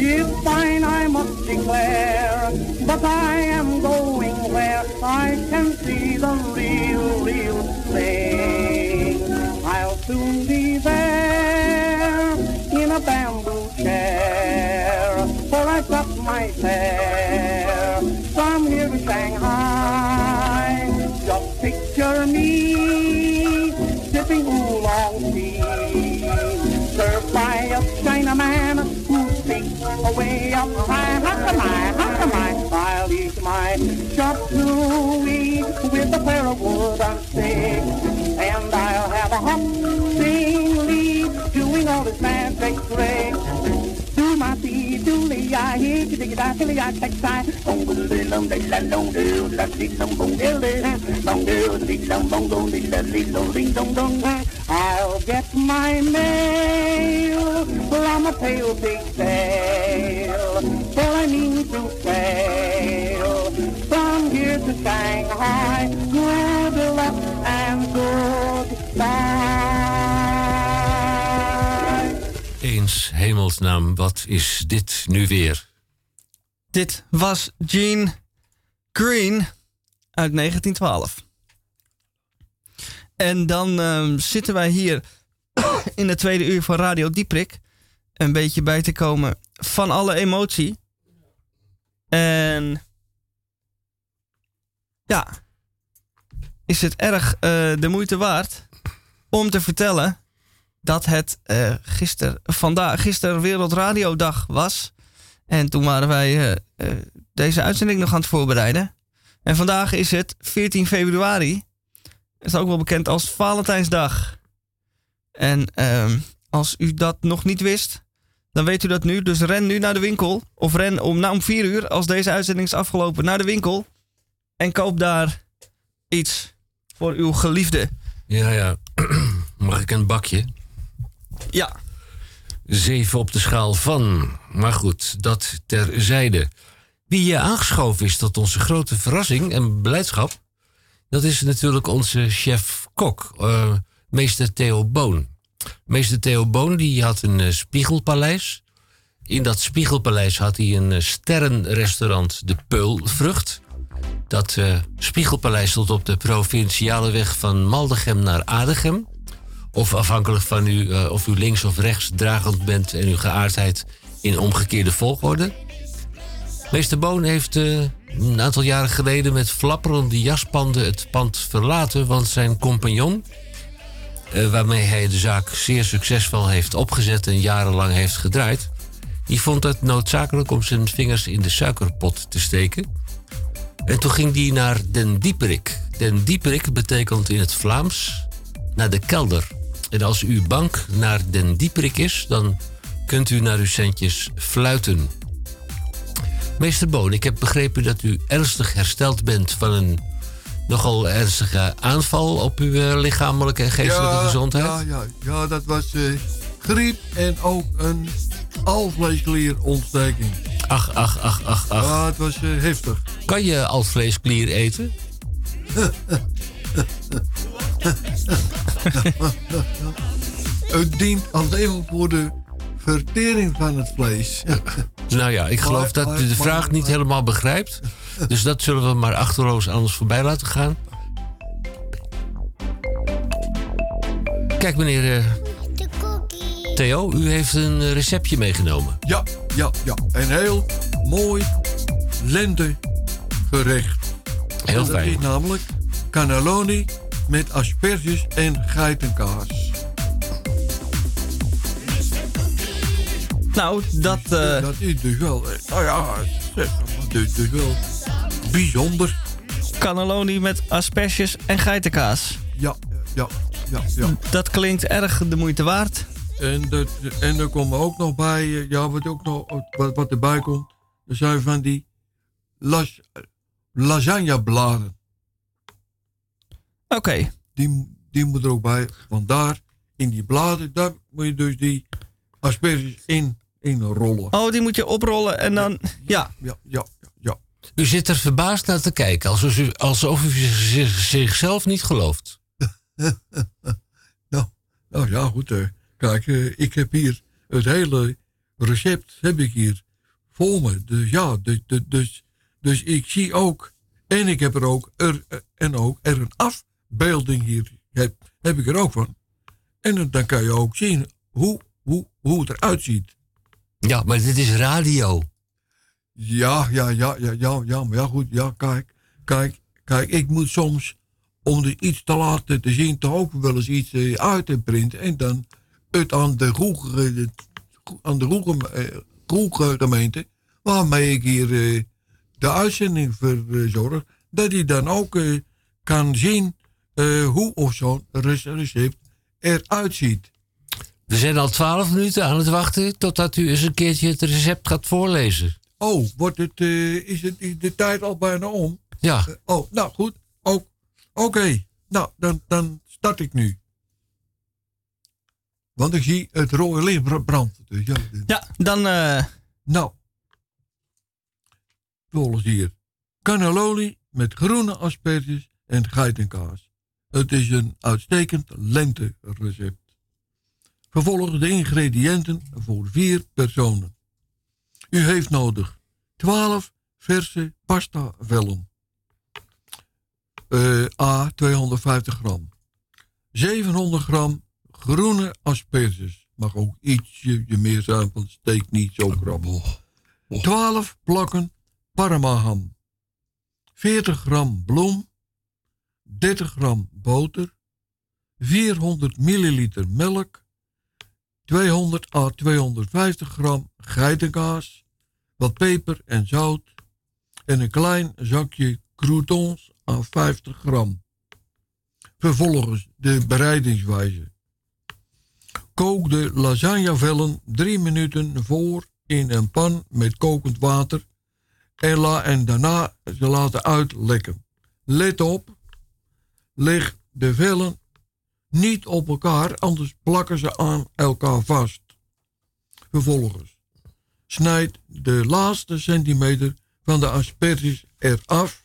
It's fine, I must declare, but I am going where I can see the real, real thing. Soon be there in a bamboo chair, for I've got my fare from here to Shanghai. Just picture me sipping oolong tea, served by a Chinaman who speaks away up high. I? How come I? I'll eat my chop suey with a pair of wooden sticks, a hopping lead, doing all this fast X-ray. Do my feet, do the eye hear you dig it, I feel it, I text, I. Bong bong đi lông đi là lông đi, là đi lông bong đi đi, bong đi đi lông bong bong đi là đi lông ding dong dong. I'll get my mail, well I'm a pale big sail, well I mean to sail. To Shanghai. And goodbye. Eens hemelsnaam, wat is dit nu weer? Dit was Gene Green uit 1912. En dan ehm, zitten wij hier in de tweede uur van Radio Dieprik een beetje bij te komen van alle emotie. En ja, is het erg eh, de moeite waard om te vertellen dat het eh gister, vandaag, gisteren Wereldradiodag was. En toen waren wij eh, deze uitzending nog aan het voorbereiden. En vandaag is het 14 februari. Is ook wel bekend als Valentijnsdag. En ehm, als u dat nog niet wist, dan weet u dat nu. Dus ren nu naar de winkel. Of ren om, nou, om 4 uur, als deze uitzending is afgelopen, naar de winkel. En koop daar iets voor uw geliefde. Ja, ja. Mag ik een bakje? Ja. Zeven op de schaal van. Maar goed, dat terzijde. Wie hier aangeschoven is tot onze grote verrassing en beleidschap... dat is natuurlijk onze chef-kok, eh, meester Theo Boon. Meester Theo Boon die had een eh, spiegelpaleis. In dat spiegelpaleis had hij een eh, sterrenrestaurant, de Peulvrucht. Dat eh, spiegelpaleis stond op de provinciale weg van Maldegem naar Adegem. Of afhankelijk van u, eh, of u links of rechts dragend bent en uw geaardheid in omgekeerde volgorde. Meester Boon heeft eh, een aantal jaren geleden met flapperende jaspanden het pand verlaten, want zijn compagnon, waarmee hij de zaak zeer succesvol heeft opgezet en jarenlang heeft gedraaid, die vond het noodzakelijk om zijn vingers in de suikerpot te steken. En toen ging hij naar Den Dieperik. Den Dieperik betekent in het Vlaams naar de kelder. En als uw bank naar Den Dieperik is, dan kunt u naar uw centjes fluiten. Meester Boon, ik heb begrepen dat u ernstig hersteld bent van een nogal ernstige aanval op uw eh, lichamelijke en geestelijke ja, gezondheid. Ja, ja, ja, dat was eh, griep en ook een alvleesklierontsteking. Ach, ach, ach, ach, ach. Ja, het was eh, heftig. Kan je alvleesklier eten? het dient alleen voor de vertering van het vlees. Nou ja, ik geloof dat u de vraag niet helemaal begrijpt. Dus dat zullen we maar achterloos aan ons voorbij laten gaan. Kijk, meneer eh, Theo, u heeft een receptje meegenomen. Ja, ja, ja. Een heel mooi lentegerecht. Heel En dat fijn. is namelijk cannelloni met asperges en geitenkaas. Nou, dat... eh, Dat is dus wel... eh, Nou ja, dat is dus wel bijzonder. Cannelloni met asperges en geitenkaas. Ja, ja, ja, ja. Dat klinkt erg de moeite waard. En, dat, en er komen ook nog bij, eh, ja, wat, ook nog, wat, wat erbij komt, er zijn van die las, lasagnebladen. Oké. Die, die moet er ook bij, want daar, in die bladen, daar moet je dus die asperges in, in rollen. Oh, die moet je oprollen en dan... Ja. Ja, ja, ja. U zit er verbaasd naar te kijken, alsof u, alsof u zich- zichzelf niet gelooft. nou, nou ja, goed. eh, kijk, eh, ik heb hier het hele recept heb ik hier voor me. Dus ja, dus, dus, dus, ik zie ook, en ik heb er ook, er, eh, en ook er een afbeelding hier, heb, heb ik er ook van. En dan- kan je ook zien hoe, hoe, hoe het eruit ziet. Ja, maar dit is radio. Ja, ja, ja, ja, ja, ja, maar ja, goed, ja, kijk, kijk, kijk, ik moet soms, om er iets te laten te zien, toch ook wel eens iets eh, uit te printen en dan het aan de Roege, aan de Roege, eh, Roege gemeente, waarmee ik hier eh, de uitzending verzorg, dat hij dan ook eh, kan zien eh, hoe of zo'n recept eruit ziet. We zijn al twaalf minuten aan het wachten totdat u eens een keertje het recept gaat voorlezen. Oh, wordt het, eh, is, het, is de tijd al bijna om? Ja. Oh, nou goed. Ook- Oké, nou, dan, dan start ik nu. Want ik zie het rode licht bra- brandt. Dus ja, Ja, dan... eh, Nou. Volgens hier. Cannelloni met groene asperges en geitenkaas. Het is een uitstekend lenterecept. Vervolgens de ingrediënten voor vier personen. U heeft nodig 12 verse pasta vellen, eh, A 250 gram. 700 gram groene asperges. Mag ook ietsje meer zijn, want het steekt niet zo krap. 12 plakken parmaham. 40 gram bloem. 30 gram boter. 400 milliliter melk. 200 à 250 gram geitenkaas. Wat peper en zout. En een klein zakje croutons aan 50 gram. Vervolgens de bereidingswijze. Kook de lasagnevellen 3 minuten voor in een pan met kokend water en, la, en daarna ze laten uitlekken. Let op, leg de vellen niet op elkaar, anders plakken ze aan elkaar vast. Vervolgens snijd de laatste centimeter van de asperges eraf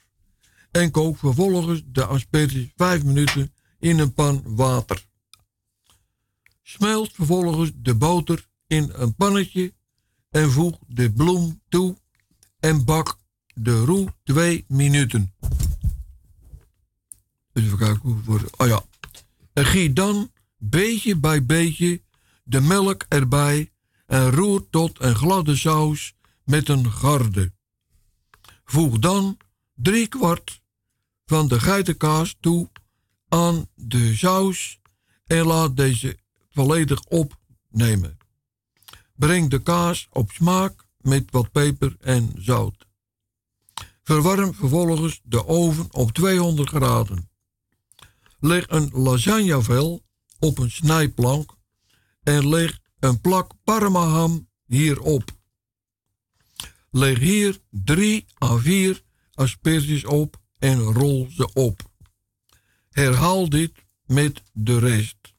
en kook vervolgens de asperges 5 minuten in een pan water. Smelt vervolgens de boter in een pannetje en voeg de bloem toe en bak de roe 2 minuten. Even kijken hoe het wordt. Oh ja. En giet dan beetje bij beetje de melk erbij en roer tot een gladde saus met een garde. Voeg dan drie kwart van de geitenkaas toe aan de saus en laat deze volledig opnemen. Breng de kaas op smaak met wat peper en zout. Verwarm vervolgens de oven op 200 graden. Leg een lasagnevel op een snijplank en leg een plak parmaham hierop. Leg hier 3 à 4 asperges op en rol ze op. Herhaal dit met de rest.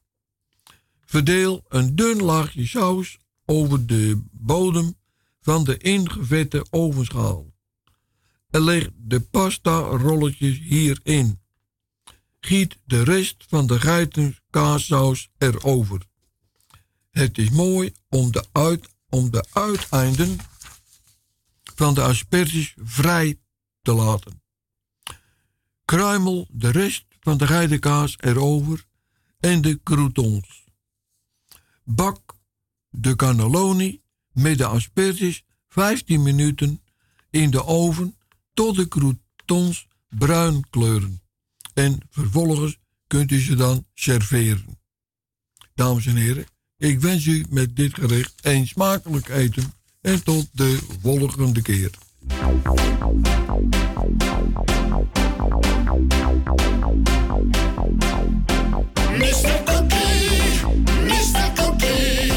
Verdeel een dun laagje saus over de bodem van de ingevette ovenschaal. En leg de pasta rolletjes hierin. Giet de rest van de geitenkaassaus erover. Het is mooi om de, uit, om de uiteinden van de asperges vrij te laten. Kruimel de rest van de geitenkaas erover en de croutons. Bak de cannelloni met de asperges 15 minuten in de oven tot de croutons bruin kleuren. En vervolgens kunt u ze dan serveren. Dames en heren, ik wens u met dit gerecht een smakelijk eten en tot de volgende keer. Mr. Cookie, Mr. Cookie,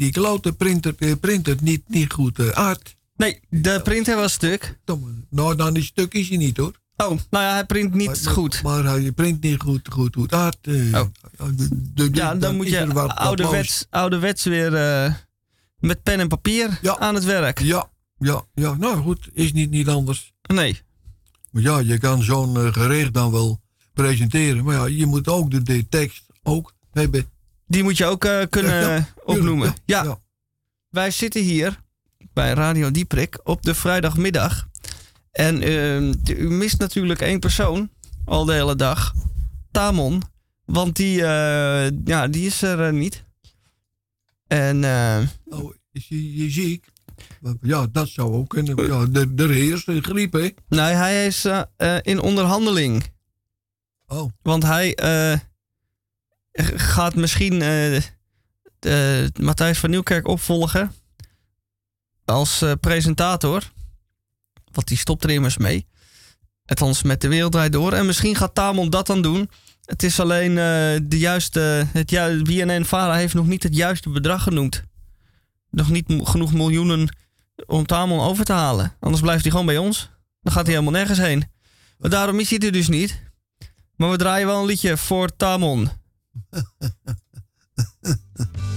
die klote printer, eh, printer niet, niet goed eh, aard. Nee, de printer was stuk. Nou, dan is stuk is hij niet hoor. Oh, nou ja, hij print niet Maar- goed. Maar hij print niet goed, goed, goed. Het, eh, Oh. de- de- Ja, dan moet je wat- wat ouderwets, ouderwets weer eh, met pen en papier aan het werk. Ja, ja, ja. Nou goed, is niet, niet anders. Nee. Maar ja, je kan zo'n eh, gerecht dan wel presenteren. Maar ja, je moet ook de, de tekst ook hebben. Die moet je ook eh, kunnen Ja, ja, opnoemen. ja, Ja, Wij zitten hier bij Radio Dieprik op de vrijdagmiddag. En ehm, u mist natuurlijk één persoon al de hele dag. Tamon. Want die, eh, ja, die is er eh, niet. En Oh, is hij ziek? Ja, dat zou ook kunnen. Ja, de, de heerst een griep, hè? nee, hij is in onderhandeling. Oh. Want hij gaat misschien eh, de, Matthijs van Nieuwkerk opvolgen als eh, presentator. Want die stopt er immers mee. Althans met de wereld Draait door. En misschien gaat Tamon dat dan doen. Het is alleen eh, de juiste. Het ju BNN Vara heeft nog niet het juiste bedrag genoemd. Nog niet genoeg miljoenen om Tamon over te halen. Anders blijft hij gewoon bij ons. Dan gaat hij helemaal nergens heen. Maar daarom is hij er dus niet. Maar we draaien wel een liedje voor Tamon. So mean.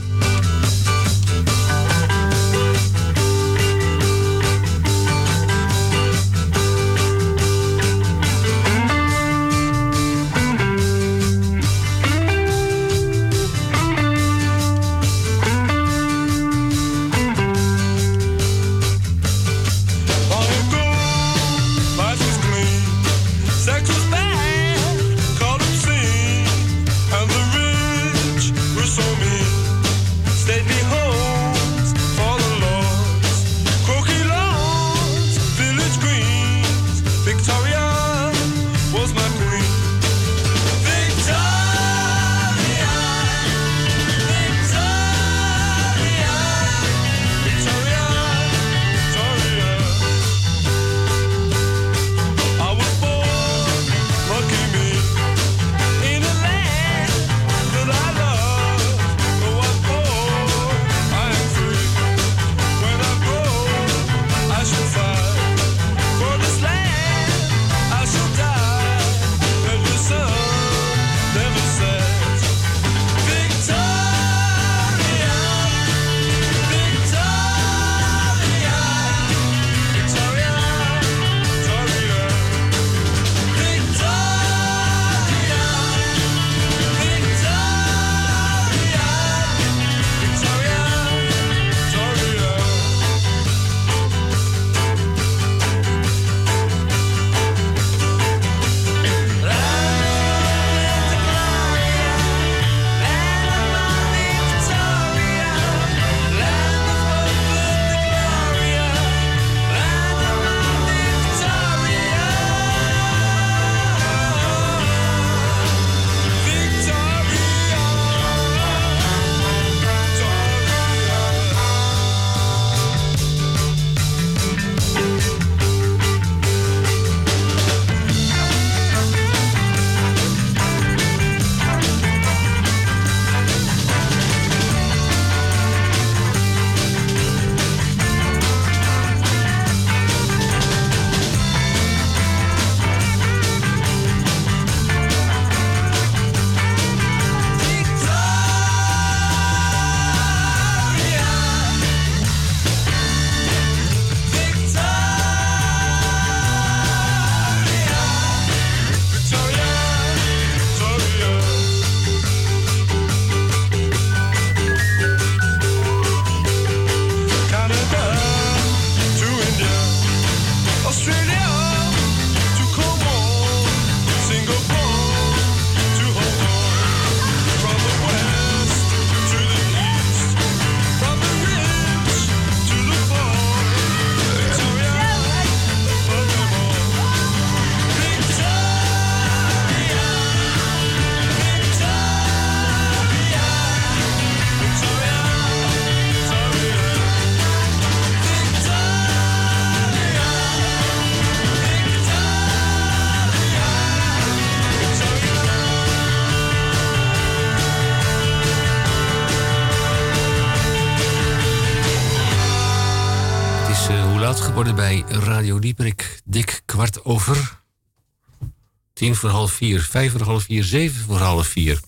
Tien voor half vier, vijf voor half vier, zeven voor half vier.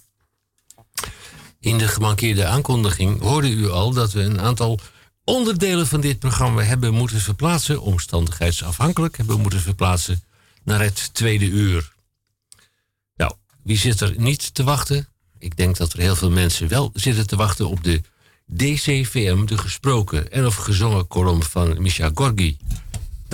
In de gemankeerde aankondiging hoorde u al dat we een aantal onderdelen van dit programma hebben moeten verplaatsen, omstandigheidsafhankelijk hebben moeten verplaatsen naar het tweede uur. Nou, wie zit er niet te wachten? Ik denk dat er heel veel mensen wel zitten te wachten op de DCVM, de gesproken en of gezongen column van Misha Gorgi.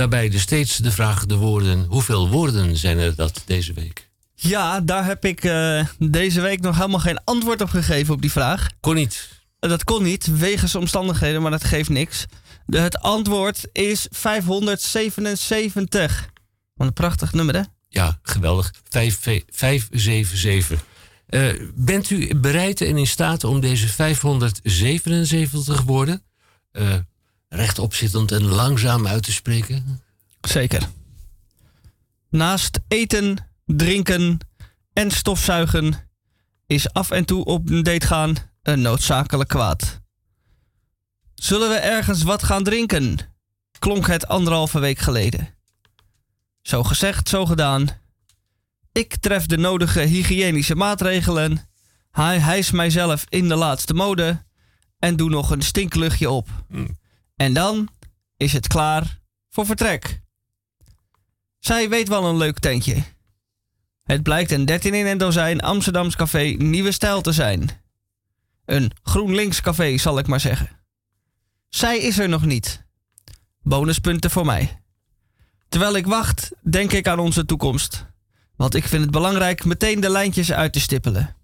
Daarbij dus steeds de vraag, de woorden, hoeveel woorden zijn er dat deze week? Ja, daar heb ik eh, deze week nog helemaal geen antwoord op gegeven op die vraag. Kon niet. Dat kon niet, wegens omstandigheden, maar dat geeft niks. De, het antwoord is 577. Wat een prachtig nummer, hè? Ja, geweldig. 5, 577. Eh, bent u bereid en in staat om deze 577 woorden rechtopzittend en langzaam uit te spreken? Zeker. Naast eten, drinken en stofzuigen is af en toe op een date gaan een noodzakelijk kwaad. Zullen we ergens wat gaan drinken? klonk het anderhalve week geleden. Zo gezegd, zo gedaan. Ik tref de nodige hygiënische maatregelen. Hij hijs mijzelf in de laatste mode. En doe nog een stinkluchtje op. En dan is het klaar voor vertrek. Zij weet wel een leuk tentje. Het blijkt een 13 in een dozijn Amsterdams café Nieuwe Stijl te zijn. Een GroenLinks café, zal ik maar zeggen. Zij is er nog niet. Bonuspunten voor mij. Terwijl ik wacht, denk ik aan onze toekomst. Want ik vind het belangrijk meteen de lijntjes uit te stippelen.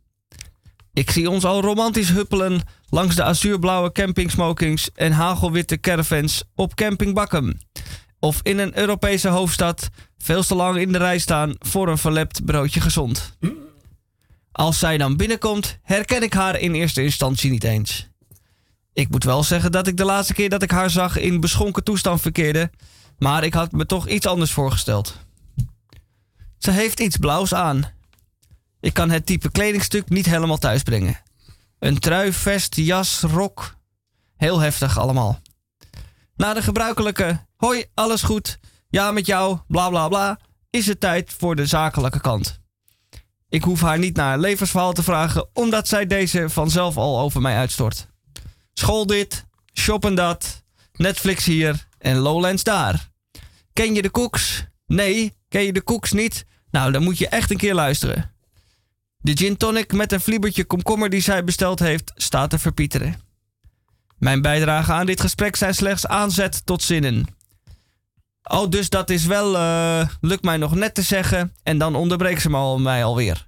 Ik zie ons al romantisch huppelen langs de azuurblauwe campingsmokings en hagelwitte caravans op camping Bakkum. Of in een Europese hoofdstad veel te lang in de rij staan voor een verlept broodje gezond. Als zij dan binnenkomt, herken ik haar in eerste instantie niet eens. Ik moet wel zeggen dat ik de laatste keer dat ik haar zag in beschonken toestand verkeerde, maar ik had me toch iets anders voorgesteld. Ze heeft iets blauws aan. Ik kan het type kledingstuk niet helemaal thuis brengen. Een trui, vest, jas, rok. Heel heftig allemaal. Na de gebruikelijke hoi, alles goed, ja met jou, bla bla bla, is het tijd voor de zakelijke kant. Ik hoef haar niet naar een levensverhaal te vragen, omdat zij deze vanzelf al over mij uitstort. School dit, shoppen dat, Netflix hier en Lowlands daar. Ken je de koeks? Nee, ken je de koeks niet? Nou, dan moet je echt een keer luisteren. De gin tonic met een vliebertje komkommer die zij besteld heeft, staat te verpieteren. Mijn bijdrage aan dit gesprek zijn slechts aanzet tot zinnen. Oh, dus dat is wel, eh, lukt mij nog net te zeggen en dan onderbreekt ze me mij alweer.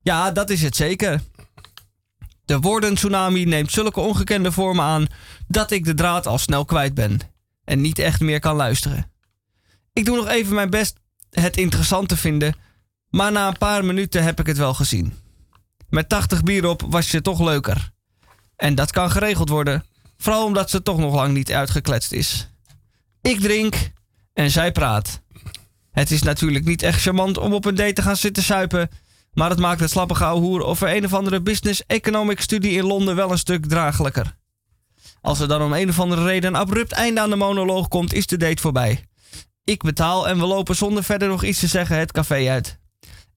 Ja, dat is het zeker. De woorden tsunami neemt zulke ongekende vormen aan dat ik de draad al snel kwijt ben en niet echt meer kan luisteren. Ik doe nog even mijn best het interessant te vinden, maar na een paar minuten heb ik het wel gezien. Met 80 bier op was je toch leuker. En dat kan geregeld worden, vooral omdat ze toch nog lang niet uitgekletst is. Ik drink en zij praat. Het is natuurlijk niet echt charmant om op een date te gaan zitten suipen, maar het maakt het slappe hoer over een of andere business economic studie in Londen wel een stuk draaglijker. Als er dan om een of andere reden een abrupt einde aan de monoloog komt, is de date voorbij. Ik betaal en we lopen zonder verder nog iets te zeggen het café uit.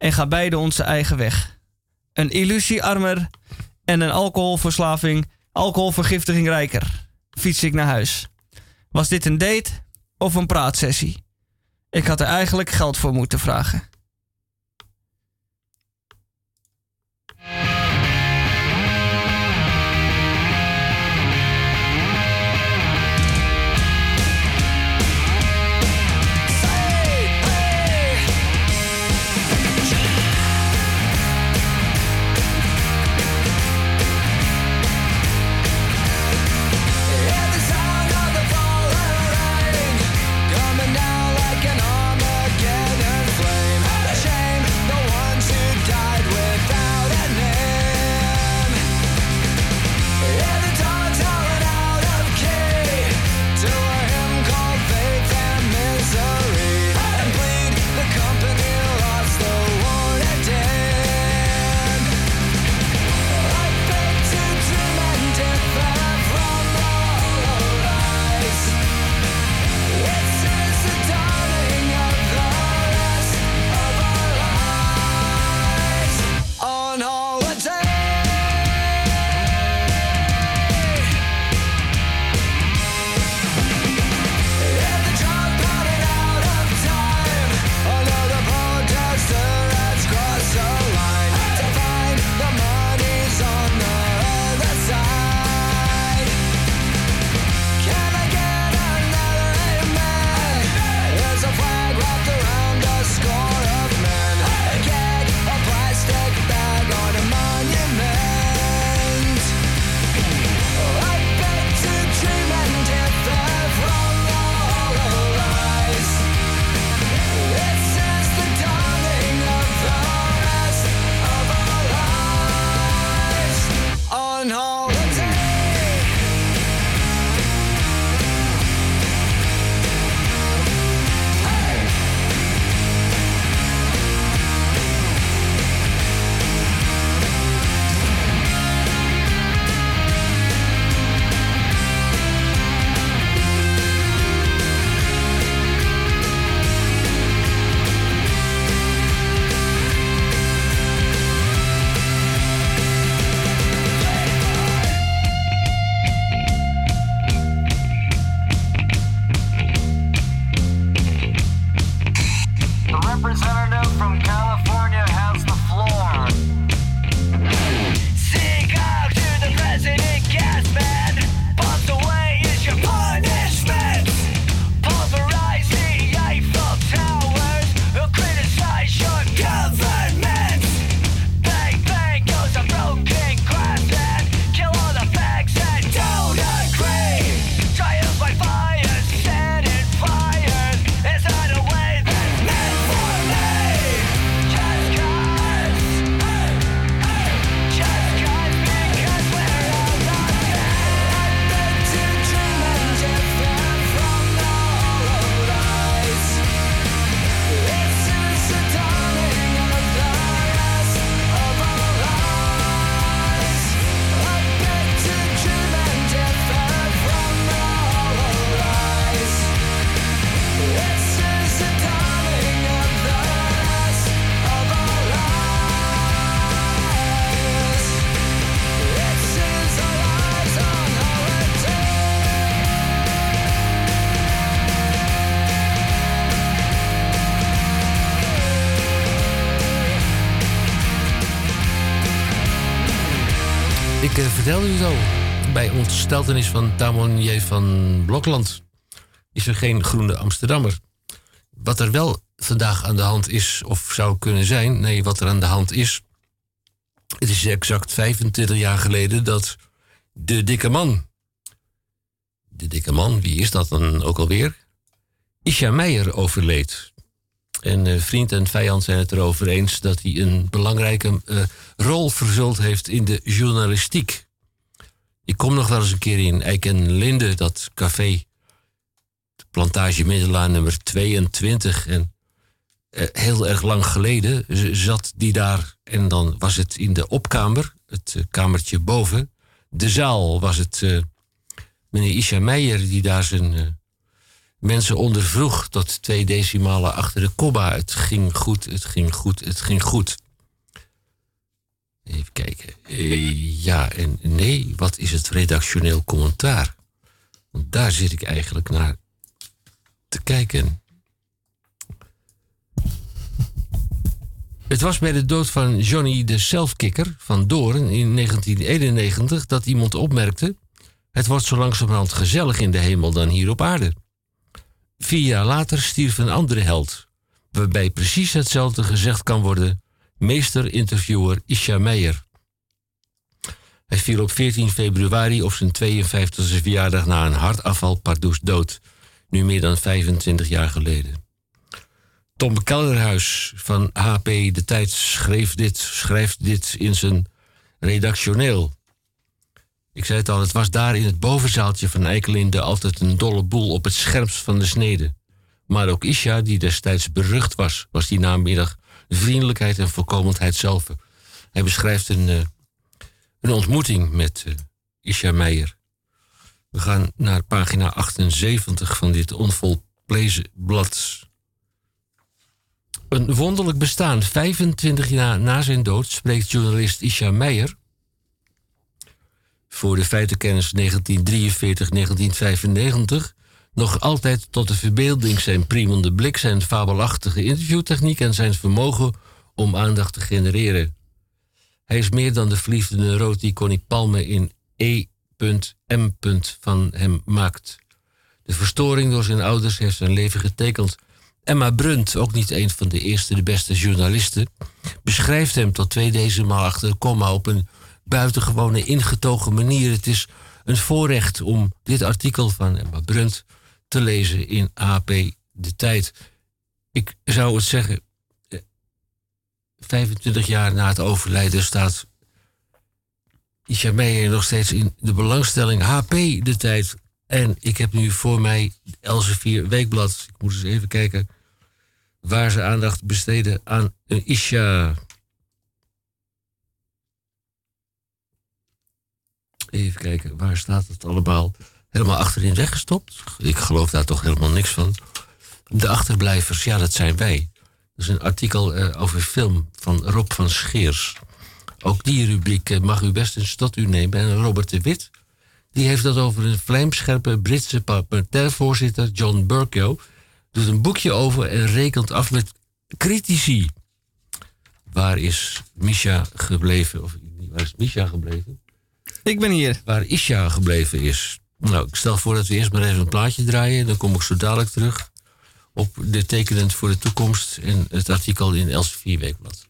En gaan beide onze eigen weg. Een illusiearmer en een alcoholverslaving, alcoholvergiftiging rijker. Fiets ik naar huis. Was dit een date of een praatsessie? Ik had er eigenlijk geld voor moeten vragen. Bij ontsteltenis van Tamon J. van Blokland is er geen groene Amsterdammer. Wat er wel vandaag aan de hand is, of zou kunnen zijn, nee, wat er aan de hand is. Het is exact 25 jaar geleden dat de dikke man. De dikke man, wie is dat dan ook alweer? Isha Meijer overleed. En eh, vriend en vijand zijn het erover eens dat hij een belangrijke eh, rol vervuld heeft in de journalistiek. Ik kom nog wel eens een keer in Eik Linde, dat café, plantage Middelaar nummer 22. En eh, heel erg lang geleden zat die daar en dan was het in de opkamer, het eh, kamertje boven. De zaal was het eh, meneer Isha Meijer die daar zijn mensen ondervroeg tot twee decimalen achter de komma. Het ging goed, het ging goed, het ging goed. Even kijken. Eh, ja en nee, wat is het redactioneel commentaar? Want daar zit ik eigenlijk naar te kijken. Het was bij de dood van Johnny de Selfkicker van Doorn in 1991 dat iemand opmerkte: Het wordt zo langzamerhand gezellig in de hemel dan hier op aarde. Vier jaar later stierf een andere held, waarbij precies hetzelfde gezegd kan worden: meester-interviewer Isha Meijer. Hij viel op 14 februari op zijn 52e verjaardag na een hartaanval pardoes dood, nu meer dan 25 jaar geleden. Tom Kelderhuis van HP De Tijd schreef dit, schrijft dit in zijn redactioneel. Ik zei het al, het was daar in het bovenzaaltje van Eikelinde altijd een dolle boel op het scherpst van de snede. Maar ook Isha, die destijds berucht was, was die namiddag vriendelijkheid en voorkomendheid zelf. Hij beschrijft een, eh, een ontmoeting met eh, Isha Meijer. We gaan naar pagina 78 van dit onvolprezen blad. Een wonderlijk bestaan. 25 jaar na zijn dood spreekt journalist Isha Meijer voor de feitenkennis 1943-1995 nog altijd tot de verbeelding zijn priemende blik, zijn fabelachtige interviewtechniek en zijn vermogen om aandacht te genereren. Hij is meer dan de verliefde neurot die Connie Palme in E.M. van hem maakt. De verstoring door zijn ouders heeft zijn leven getekend. Emma Brunt, ook niet een van de eerste, de beste journalisten, beschrijft hem tot twee decimalen achter de komma op een buitengewone ingetogen manier. Het is een voorrecht om dit artikel van Emma Brunt te lezen in AP De Tijd. Ik zou het zeggen, eh, 25 jaar na het overlijden staat Isha Meijer nog steeds in de belangstelling HP De Tijd. En ik heb nu voor mij Elsevier Weekblad. Ik moet eens even kijken waar ze aandacht besteden aan een Isha. Even kijken, waar staat het allemaal? Helemaal achterin weggestopt? Ik geloof daar toch helemaal niks van. De achterblijvers, ja, dat zijn wij. Dat is een artikel eh, over film van Rob van Scheers. Ook die rubriek eh, mag u best eens tot u nemen. En Robert de Wit, die heeft dat over een vlijmscherpe Britse parlementairevoorzitter John Burko. Doet een boekje over en rekent af met critici. Waar is Misha gebleven? Of waar is Misha gebleven? Ik ben hier. Waar Isha gebleven is. Nou, ik stel voor dat we eerst maar even een plaatje draaien. Dan kom ik zo dadelijk terug op de tekenend voor de toekomst en het artikel in Elsevier Weekblad.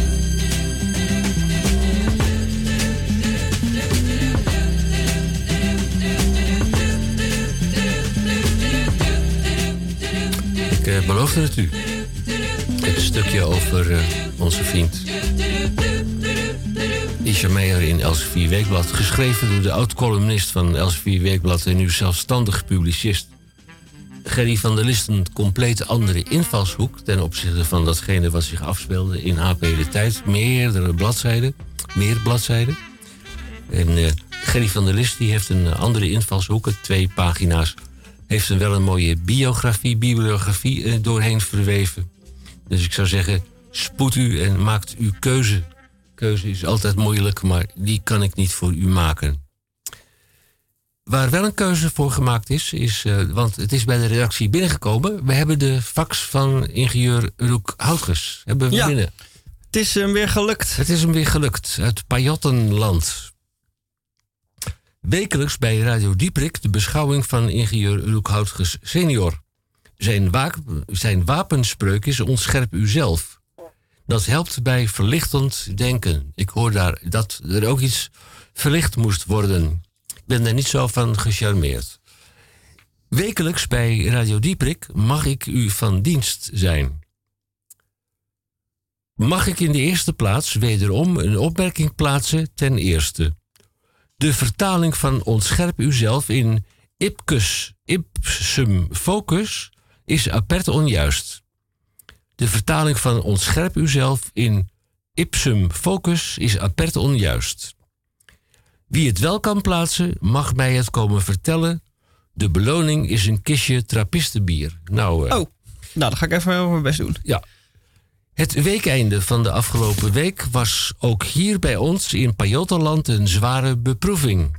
beloofde het u. Stukje over eh, onze vriend Isha Meijer in Elsevier Weekblad. Geschreven door de oud-columnist van Elsevier Weekblad en nu zelfstandig publicist. Gerry van der List een compleet andere invalshoek ten opzichte van datgene wat zich afspeelde in AP De Tijd. Meerdere bladzijden, meer bladzijden. En eh, Gerry van der List heeft een andere invalshoek, twee pagina's. Heeft er wel een mooie biografie, bibliografie eh, doorheen verweven. Dus ik zou zeggen, spoed u en maakt uw keuze. Keuze is altijd moeilijk, maar die kan ik niet voor u maken. Waar wel een keuze voor gemaakt is, is eh, want het is bij de redactie binnengekomen. We hebben de fax van ingenieur Roek Houtges. Hebben we Ja. binnen. Het is hem weer gelukt. Het is hem weer gelukt. Uit Pajottenland. Wekelijks bij Radio Dieprik de beschouwing van ingenieur Roek Houtges senior. Zijn, zijn wapenspreuk is ontscherp uzelf. Dat helpt bij verlichtend denken. Ik hoor daar dat er ook iets verlicht moest worden. Ik ben daar niet zo van gecharmeerd. Wekelijks bij Radio Dieprik mag ik u van dienst zijn. Mag ik in de eerste plaats wederom een opmerking plaatsen ten eerste. De vertaling van ontscherp uzelf in ipcus, ipsum focus is apert onjuist. De vertaling van ontscherp uzelf in ipsum focus is apert onjuist. Wie het wel kan plaatsen, mag mij het komen vertellen. De beloning is een kistje trappistenbier. Nou, eh, Oh, nou, dan ga ik even mijn best doen. ja. Het weekeinde van de afgelopen week was ook hier bij ons in Pajottenland een zware beproeving.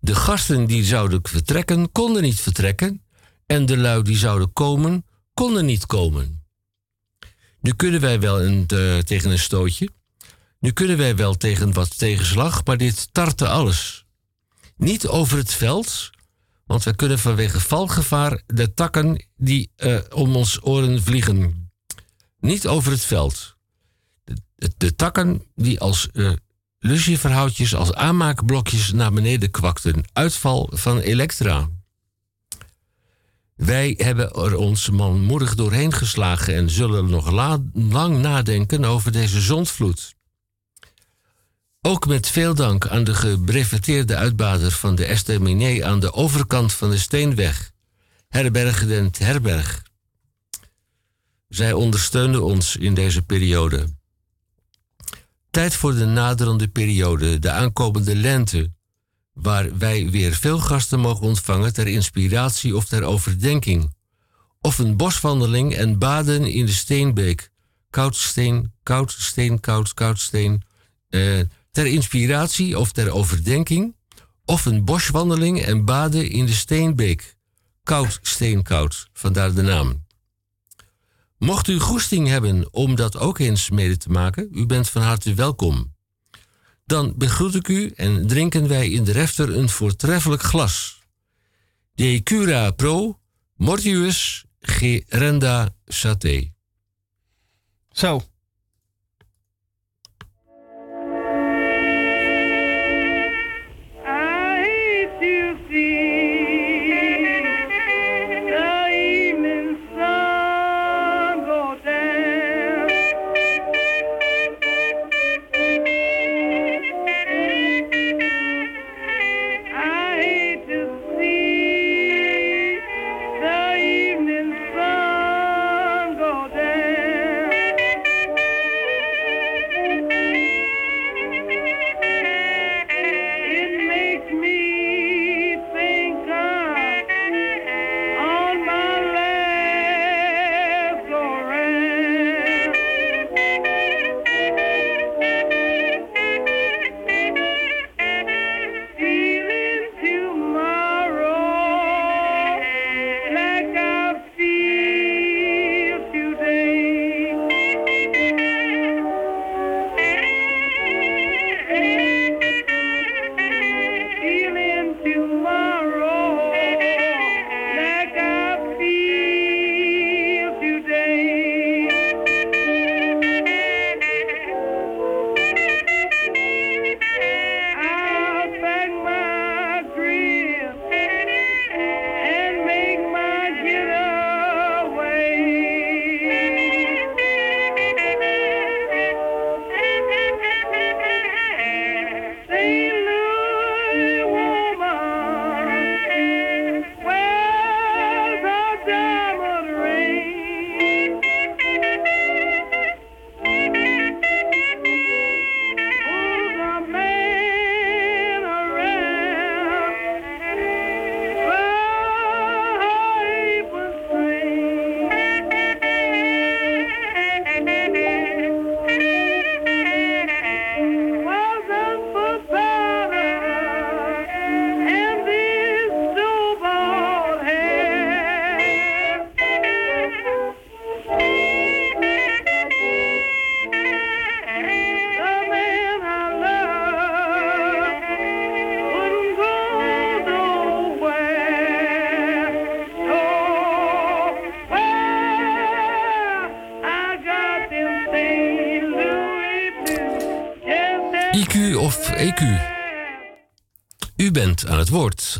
De gasten die zouden vertrekken, konden niet vertrekken. En de lui die zouden komen, konden niet komen. Nu kunnen wij wel een, eh, tegen een stootje. Nu kunnen wij wel tegen wat tegenslag, maar dit tartte alles. Niet over het veld, want we kunnen vanwege valgevaar de takken die eh, om ons oren vliegen. Niet over het veld. De, de, takken die als lucieverhoutjes, als aanmaakblokjes naar beneden kwakten. Uitval van elektra. Wij hebben er ons manmoedig doorheen geslagen en zullen nog la- lang nadenken over deze zondvloed. Ook met veel dank aan de gebreveteerde uitbader van de Estaminet aan de overkant van de Steenweg, Herberg den Herberg. Zij ondersteunden ons in deze periode. Tijd voor de naderende periode, de aankomende lente, waar wij weer veel gasten mogen ontvangen ter inspiratie of ter overdenking. Of een boswandeling en baden in de Steenbeek. Koudsteen, koudsteen, koud, koudsteen. eh, ter inspiratie of ter overdenking. Of een boswandeling en baden in de Steenbeek. Koud, steenkoud, vandaar de naam. Mocht u goesting hebben om dat ook eens mede te maken, u bent van harte welkom. Dan begroet ik u en drinken wij in de refter een voortreffelijk glas. De Cura Pro Mortius Gerenda Saté. Zo.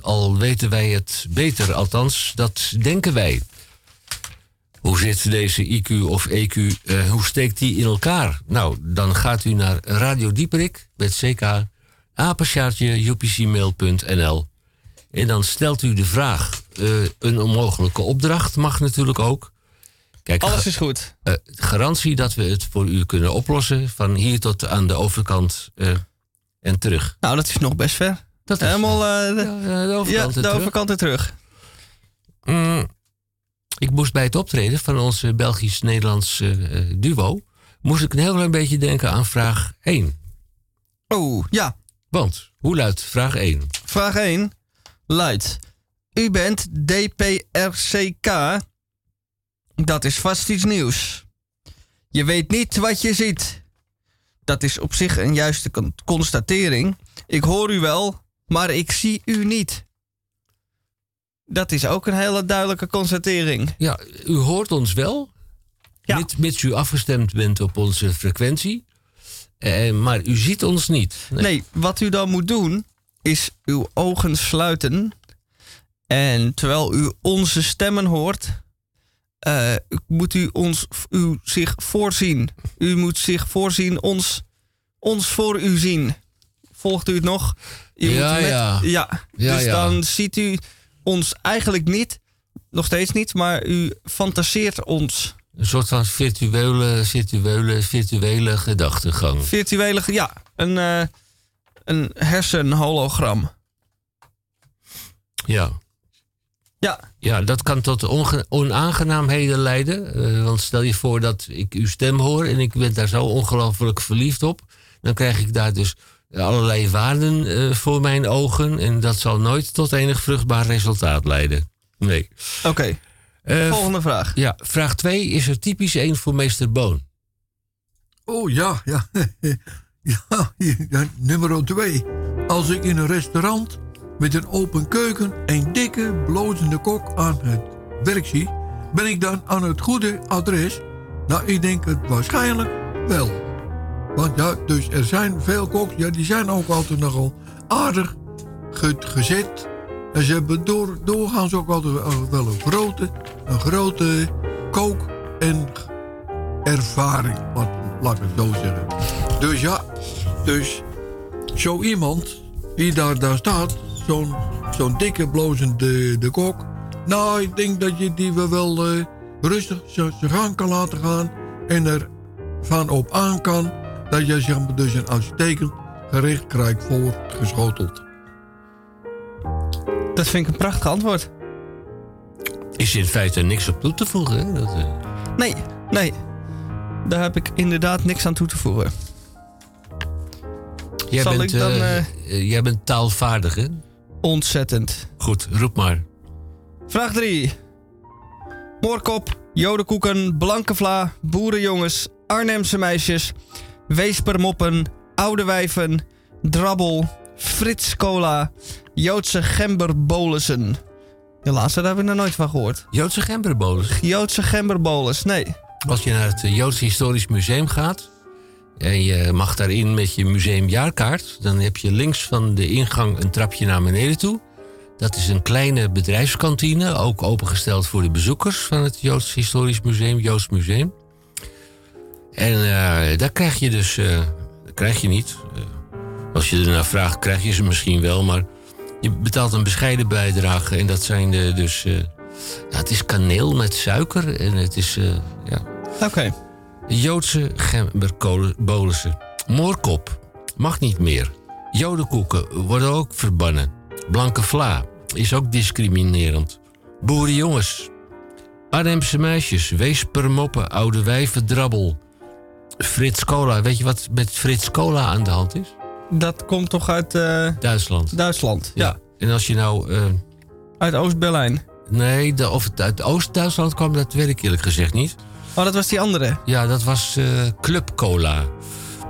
Al weten wij het beter, althans, dat denken wij. Hoe zit deze IQ of EQ, eh, hoe steekt die in elkaar? Nou, dan gaat u naar Radio Dieperik met CK, apenstaartje upcmail.nl. En dan stelt u de vraag. Eh, een onmogelijke opdracht mag natuurlijk ook. Kijk, Alles is goed. eh, garantie dat we het voor u kunnen oplossen. Van hier tot aan de overkant en terug. Nou, dat is nog best ver. Dat is, Helemaal eh, de, ja, de overkant ja, de terug. overkant en terug. Mm, ik moest bij het optreden van ons eh, Belgisch-Nederlands eh, duo... moest ik een heel klein beetje denken aan vraag 1. Oh, ja. Want, hoe luidt vraag 1? Vraag 1 luidt: U bent DPRCK. Dat is vast iets nieuws. Je weet niet wat je ziet. Dat is op zich een juiste con- constatering. Ik hoor u wel, maar ik zie u niet. Dat is ook een hele duidelijke constatering. Ja, u hoort ons wel. Mits, mits u afgestemd bent op onze frequentie. Eh, maar u ziet ons niet. Nee. wat u dan moet doen, is uw ogen sluiten En terwijl u onze stemmen hoort, eh, moet u, ons, u zich voorzien. U moet zich voorzien, ons, ons voor u zien. Volgt u het nog? U Ja, ja. ja. Ja, dus dan ziet u ons eigenlijk niet, nog steeds niet, maar u fantaseert ons. Een soort van virtuele, virtuele, virtuele gedachtegang. Virtuele, ja, een, eh een hersenhologram. Ja. Ja. Ja, dat kan tot onaangenaamheden leiden. Eh, want stel je voor dat ik uw stem hoor en ik ben daar zo ongelooflijk verliefd op. Dan krijg ik daar dus allerlei waarden eh, voor mijn ogen. En dat zal nooit tot enig vruchtbaar resultaat leiden. Nee. Oké. Eh, Volgende vraag. Ja, vraag 2 is er typisch één voor meester Boon. Oh ja, ja. ja, ja nummer twee. Als ik in een restaurant met een open keuken een dikke, blozende kok aan het werk zie, ben ik dan aan het goede adres? Nou, ik denk het waarschijnlijk wel. Want ja, dus er zijn veel koks, ja, die zijn ook altijd nogal aardig ge- gezet. En ze hebben door, doorgaans ook wel- een grote, een grote kook- en ervaring, laat, ik het zo zeggen. Dus ja, dus zo iemand die daar, daar staat, zo'n zo'n dikke blozende de kok. Nou, ik denk dat je die wel, wel eh, rustig zijn gang kan laten gaan en er van op aan kan dat je zeg maar, dus een uitstekend gerecht krijgt voor geschoteld. Dat vind ik een prachtig antwoord. Is in feite niks op toe te voegen. Hè? Dat, eh, Nee, nee. Daar heb ik inderdaad niks aan toe te voegen. jij, Zal bent, ik dan, eh, eh, jij bent taalvaardig, hè? Ontzettend. Goed, roep maar. Vraag 3. Moorkop, jodenkoeken, blanke vla, boerenjongens, Arnhemse meisjes, weespermoppen, oude wijven, drabbel, Frits cola, Joodse gemberbolussen. De laatste daar heb ik nog nooit van gehoord. Joodse gemberbolus. Joodse gemberbolus, nee. Als je naar het eh, Joods Historisch Museum gaat... en je mag daarin met je museumjaarkaart... dan heb je links van de ingang een trapje naar beneden toe. Dat is een kleine bedrijfskantine, ook opengesteld voor de bezoekers... van het Joods Historisch Museum, Joods Museum. En eh, daar krijg je dus... eh, dat krijg je niet. Eh, als je ernaar vraagt, krijg je ze misschien wel... maar je betaalt een bescheiden bijdrage... en dat zijn de, dus... ja, het is kaneel met suiker en het is... ja, Oké. Joodse gemberbolussen. Moorkop mag niet meer. Jodenkoeken worden ook verbannen. Blanke vla is ook discriminerend. Boerenjongens. Arnhemse meisjes. Weespermoppen. Oude wijven drabbel. Frits Cola. Weet je wat met Frits Cola aan de hand is? Dat komt toch uit eh, Duitsland. Duitsland? Ja. En als je nou... eh, Uit Oost-Berlijn. nee, de, of het uit Oost-Duitsland kwam, dat weet ik eerlijk gezegd niet. Oh, dat was die andere. Ja, dat was eh, Club Cola.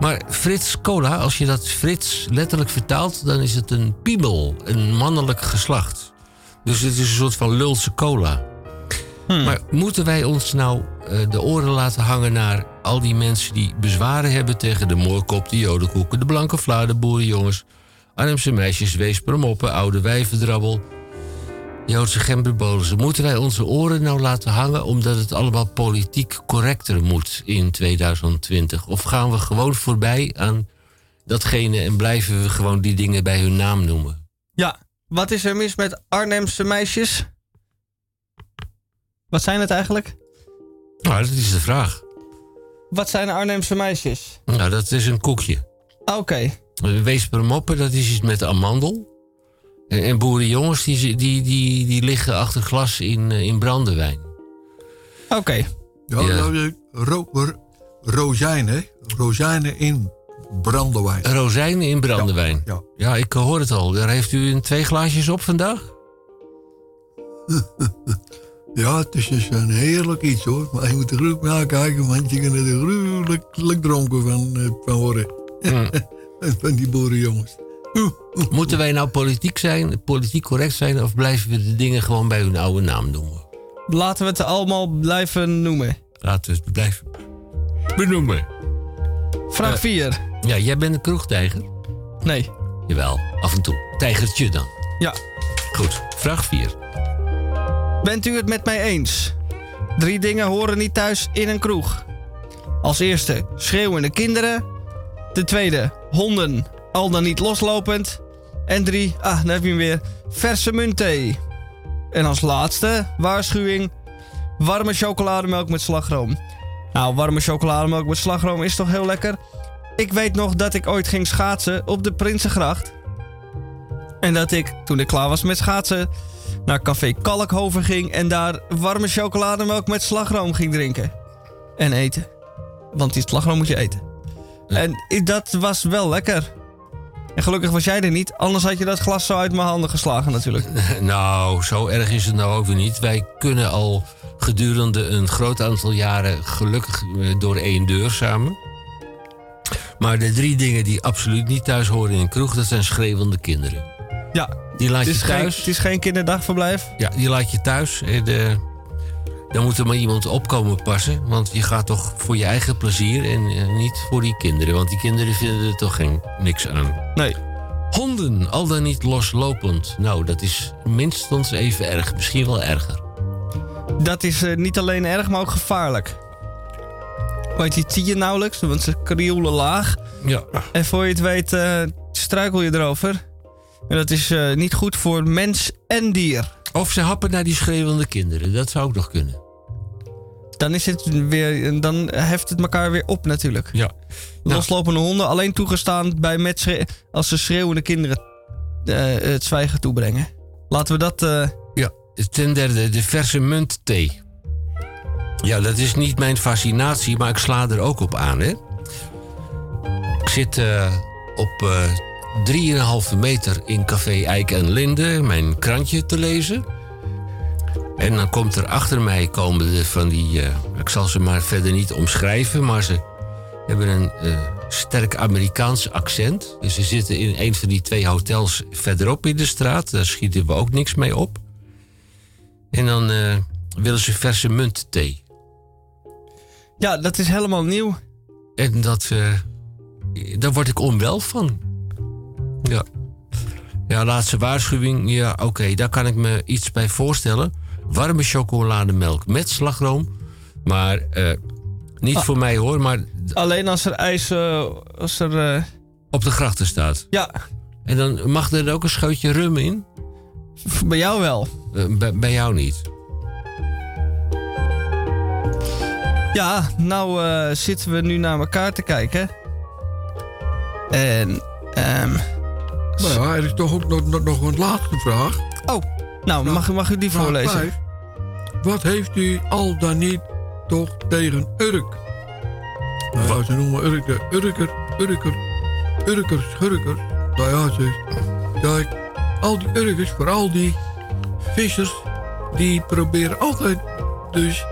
Maar Frits Cola, als je dat Frits letterlijk vertaalt, dan is het een piemel, een mannelijk geslacht. Dus het is een soort van lulse cola. Maar moeten wij ons nou de oren laten hangen naar al die mensen die bezwaren hebben tegen de moorkop, de jodenkoeken, de blanke vla, de boerenjongens, Arnhemse meisjes, weespermoppen, oude wijvendrabbel, Joodse gemberbolussen. Moeten wij onze oren nou laten hangen omdat het allemaal politiek correcter moet in 2020? Of gaan we gewoon voorbij aan datgene en blijven we gewoon die dingen bij hun naam noemen? Ja. Wat is er mis met Arnhemse meisjes? Wat zijn het eigenlijk? Nou, dat is de vraag. Wat zijn Arnhemse meisjes? Nou, dat is een koekje. Oké. Weespermoppen, dat is iets met amandel. En, en boerenjongens, die, die, die, die liggen achter glas in, eh, in brandewijn. Oké. Ja, Ja. nou, ro, ro- rozijnen, rozijnen in brandewijn. Rozijnen in brandewijn. Ja, Ja, ik hoor het al. Daar heeft u een twee glaasjes op vandaag? Ja, het is dus een heerlijk iets hoor. Maar je moet er goed naar kijken, want je kan er gruwelijk dronken van, eh, van worden. van die boerenjongens. Moeten wij nou politiek zijn, politiek correct zijn... of blijven we de dingen gewoon bij hun oude naam noemen? Laten we het allemaal blijven noemen. Laten we het blijven benoemen. Vraag Eh, 4. Ja, jij bent een kroegtijger? Nee. Jawel, af en toe. Tijgertje dan. Ja. Goed, vraag 4. Bent u het met mij eens? Drie dingen horen niet thuis in een kroeg. Als eerste schreeuwende kinderen. De tweede honden, al dan niet loslopend. En drie, ah, dan heb je hem weer, verse muntthee. En als laatste waarschuwing, warme chocolademelk met slagroom. Nou, warme chocolademelk met slagroom is toch heel lekker? Ik weet nog dat ik ooit ging schaatsen op de Prinsengracht. En dat ik, toen ik klaar was met schaatsen, naar café Kalkhoven ging en daar warme chocolademelk met slagroom ging drinken. En eten. Want die slagroom moet je eten. En dat was wel lekker. En gelukkig was jij er niet, anders had je dat glas zo uit mijn handen geslagen natuurlijk. Nou, zo erg is het nou ook weer niet. Wij kunnen al gedurende een groot aantal jaren gelukkig eh, door één deur samen. Maar de drie dingen die absoluut niet thuis horen in een kroeg, dat zijn schreeuwende kinderen. Ja, Die laat het je is, geen, thuis. het is geen kinderdagverblijf. Ja, die laat je thuis. En, eh, dan moet er maar iemand opkomen passen. Want je gaat toch voor je eigen plezier en eh, niet voor die kinderen. Want die kinderen vinden er toch geen, niks aan. Nee. Honden, al dan niet loslopend. Nou, dat is minstens even erg. Misschien wel erger. Dat is eh, niet alleen erg, maar ook gevaarlijk. Want die zie je nauwelijks, want ze krioelen laag. Ja. En voor je het weet struikel je erover. En dat is eh, niet goed voor mens en dier. Of ze happen naar die schreeuwende kinderen. Dat zou ook nog kunnen. Dan, is het weer, dan heft het elkaar weer op natuurlijk. Ja. Loslopende honden alleen toegestaan bij met als ze schreeuwende kinderen eh, het zwijgen toebrengen. Laten we dat... eh, Ja, ten derde de verse munt thee. Ja, dat is niet mijn fascinatie, maar ik sla er ook op aan. Hè? Ik zit eh, op eh 3,5 meter in Café Eik en Linde mijn krantje te lezen. En dan komt er achter mij komen de van die... eh, ik zal ze maar verder niet omschrijven, maar ze hebben een eh, sterk Amerikaans accent. Dus ze zitten in een van die twee hotels verderop in de straat. Daar schieten we ook niks mee op. En dan eh, willen ze verse munt thee. ja, dat is helemaal nieuw. En dat, daar word ik onwel van. Ja. Ja, laatste waarschuwing. Ja, oké, daar kan ik me iets bij voorstellen. Warme chocolademelk met slagroom. Maar eh, niet Ah. voor mij hoor, maar Alleen als er ijs... eh, als er... eh, op de grachten staat. ja, En dan mag er ook een scheutje rum in. bij jou wel. Bij, bij jou niet. Ja, nou zitten we nu naar elkaar te kijken. En, ehm Maar ja, er is toch ook nog, nog, nog een laatste vraag. Oh, nou, mag, mag u die Vraag voorlezen? vijf. Wat heeft u al dan niet toch tegen Urk? Nou ja, ze noemen Urk de Urker, Urker, Urker, Schurker. Nou ja, ze, kijk, al die Urkers, vooral die vissers, die proberen altijd dus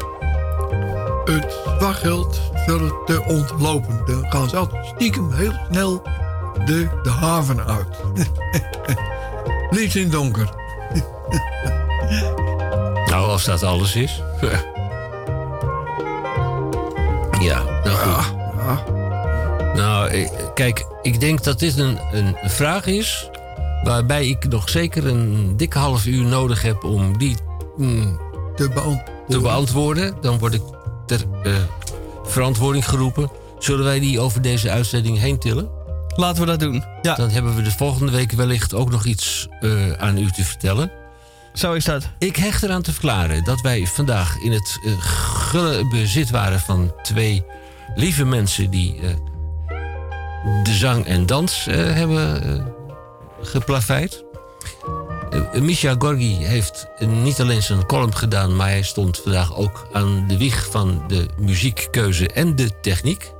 het wachtgeld zullen te ontlopen. Dan gaan ze altijd stiekem heel snel de, de haven uit. In donker. Nou, als dat alles is. Ja, nou goed. Nou, eh, kijk, ik denk dat dit een, een vraag is... waarbij ik nog zeker een dikke half uur nodig heb om die mm, te, te beantwoorden. Dan word ik ter eh, verantwoording geroepen. Zullen wij die over deze uitzending heen tillen? Laten we dat doen. Ja. Dan hebben we de volgende week wellicht ook nog iets eh, aan u te vertellen. Zo is dat. Ik hecht eraan te verklaren dat wij vandaag in het eh, gulle bezit waren van twee lieve mensen die eh, de zang en dans hebben geplaveid. Misha Gorgi heeft niet alleen zijn column gedaan, maar hij stond vandaag ook aan de wieg van de muziekkeuze en de techniek.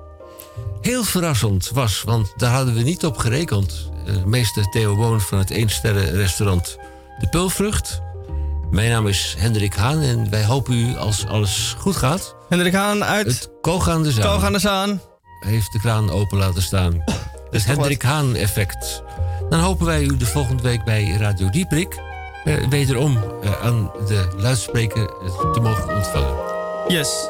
Heel verrassend was, want daar hadden we niet op gerekend. Eh, meester Theo Boon van het eensterrenrestaurant De Pulvrucht. Mijn naam is Hendrik Haan en wij hopen u, als alles goed gaat... Hendrik Haan uit... Het Koog aan de Zaan. Koog aan de Zaan. Heeft de kraan open laten staan. Het Hendrik Haan effect. Dan hopen wij u de volgende week bij Radio Dieprik... eh, wederom eh, aan de luidspreker te mogen ontvangen. Yes.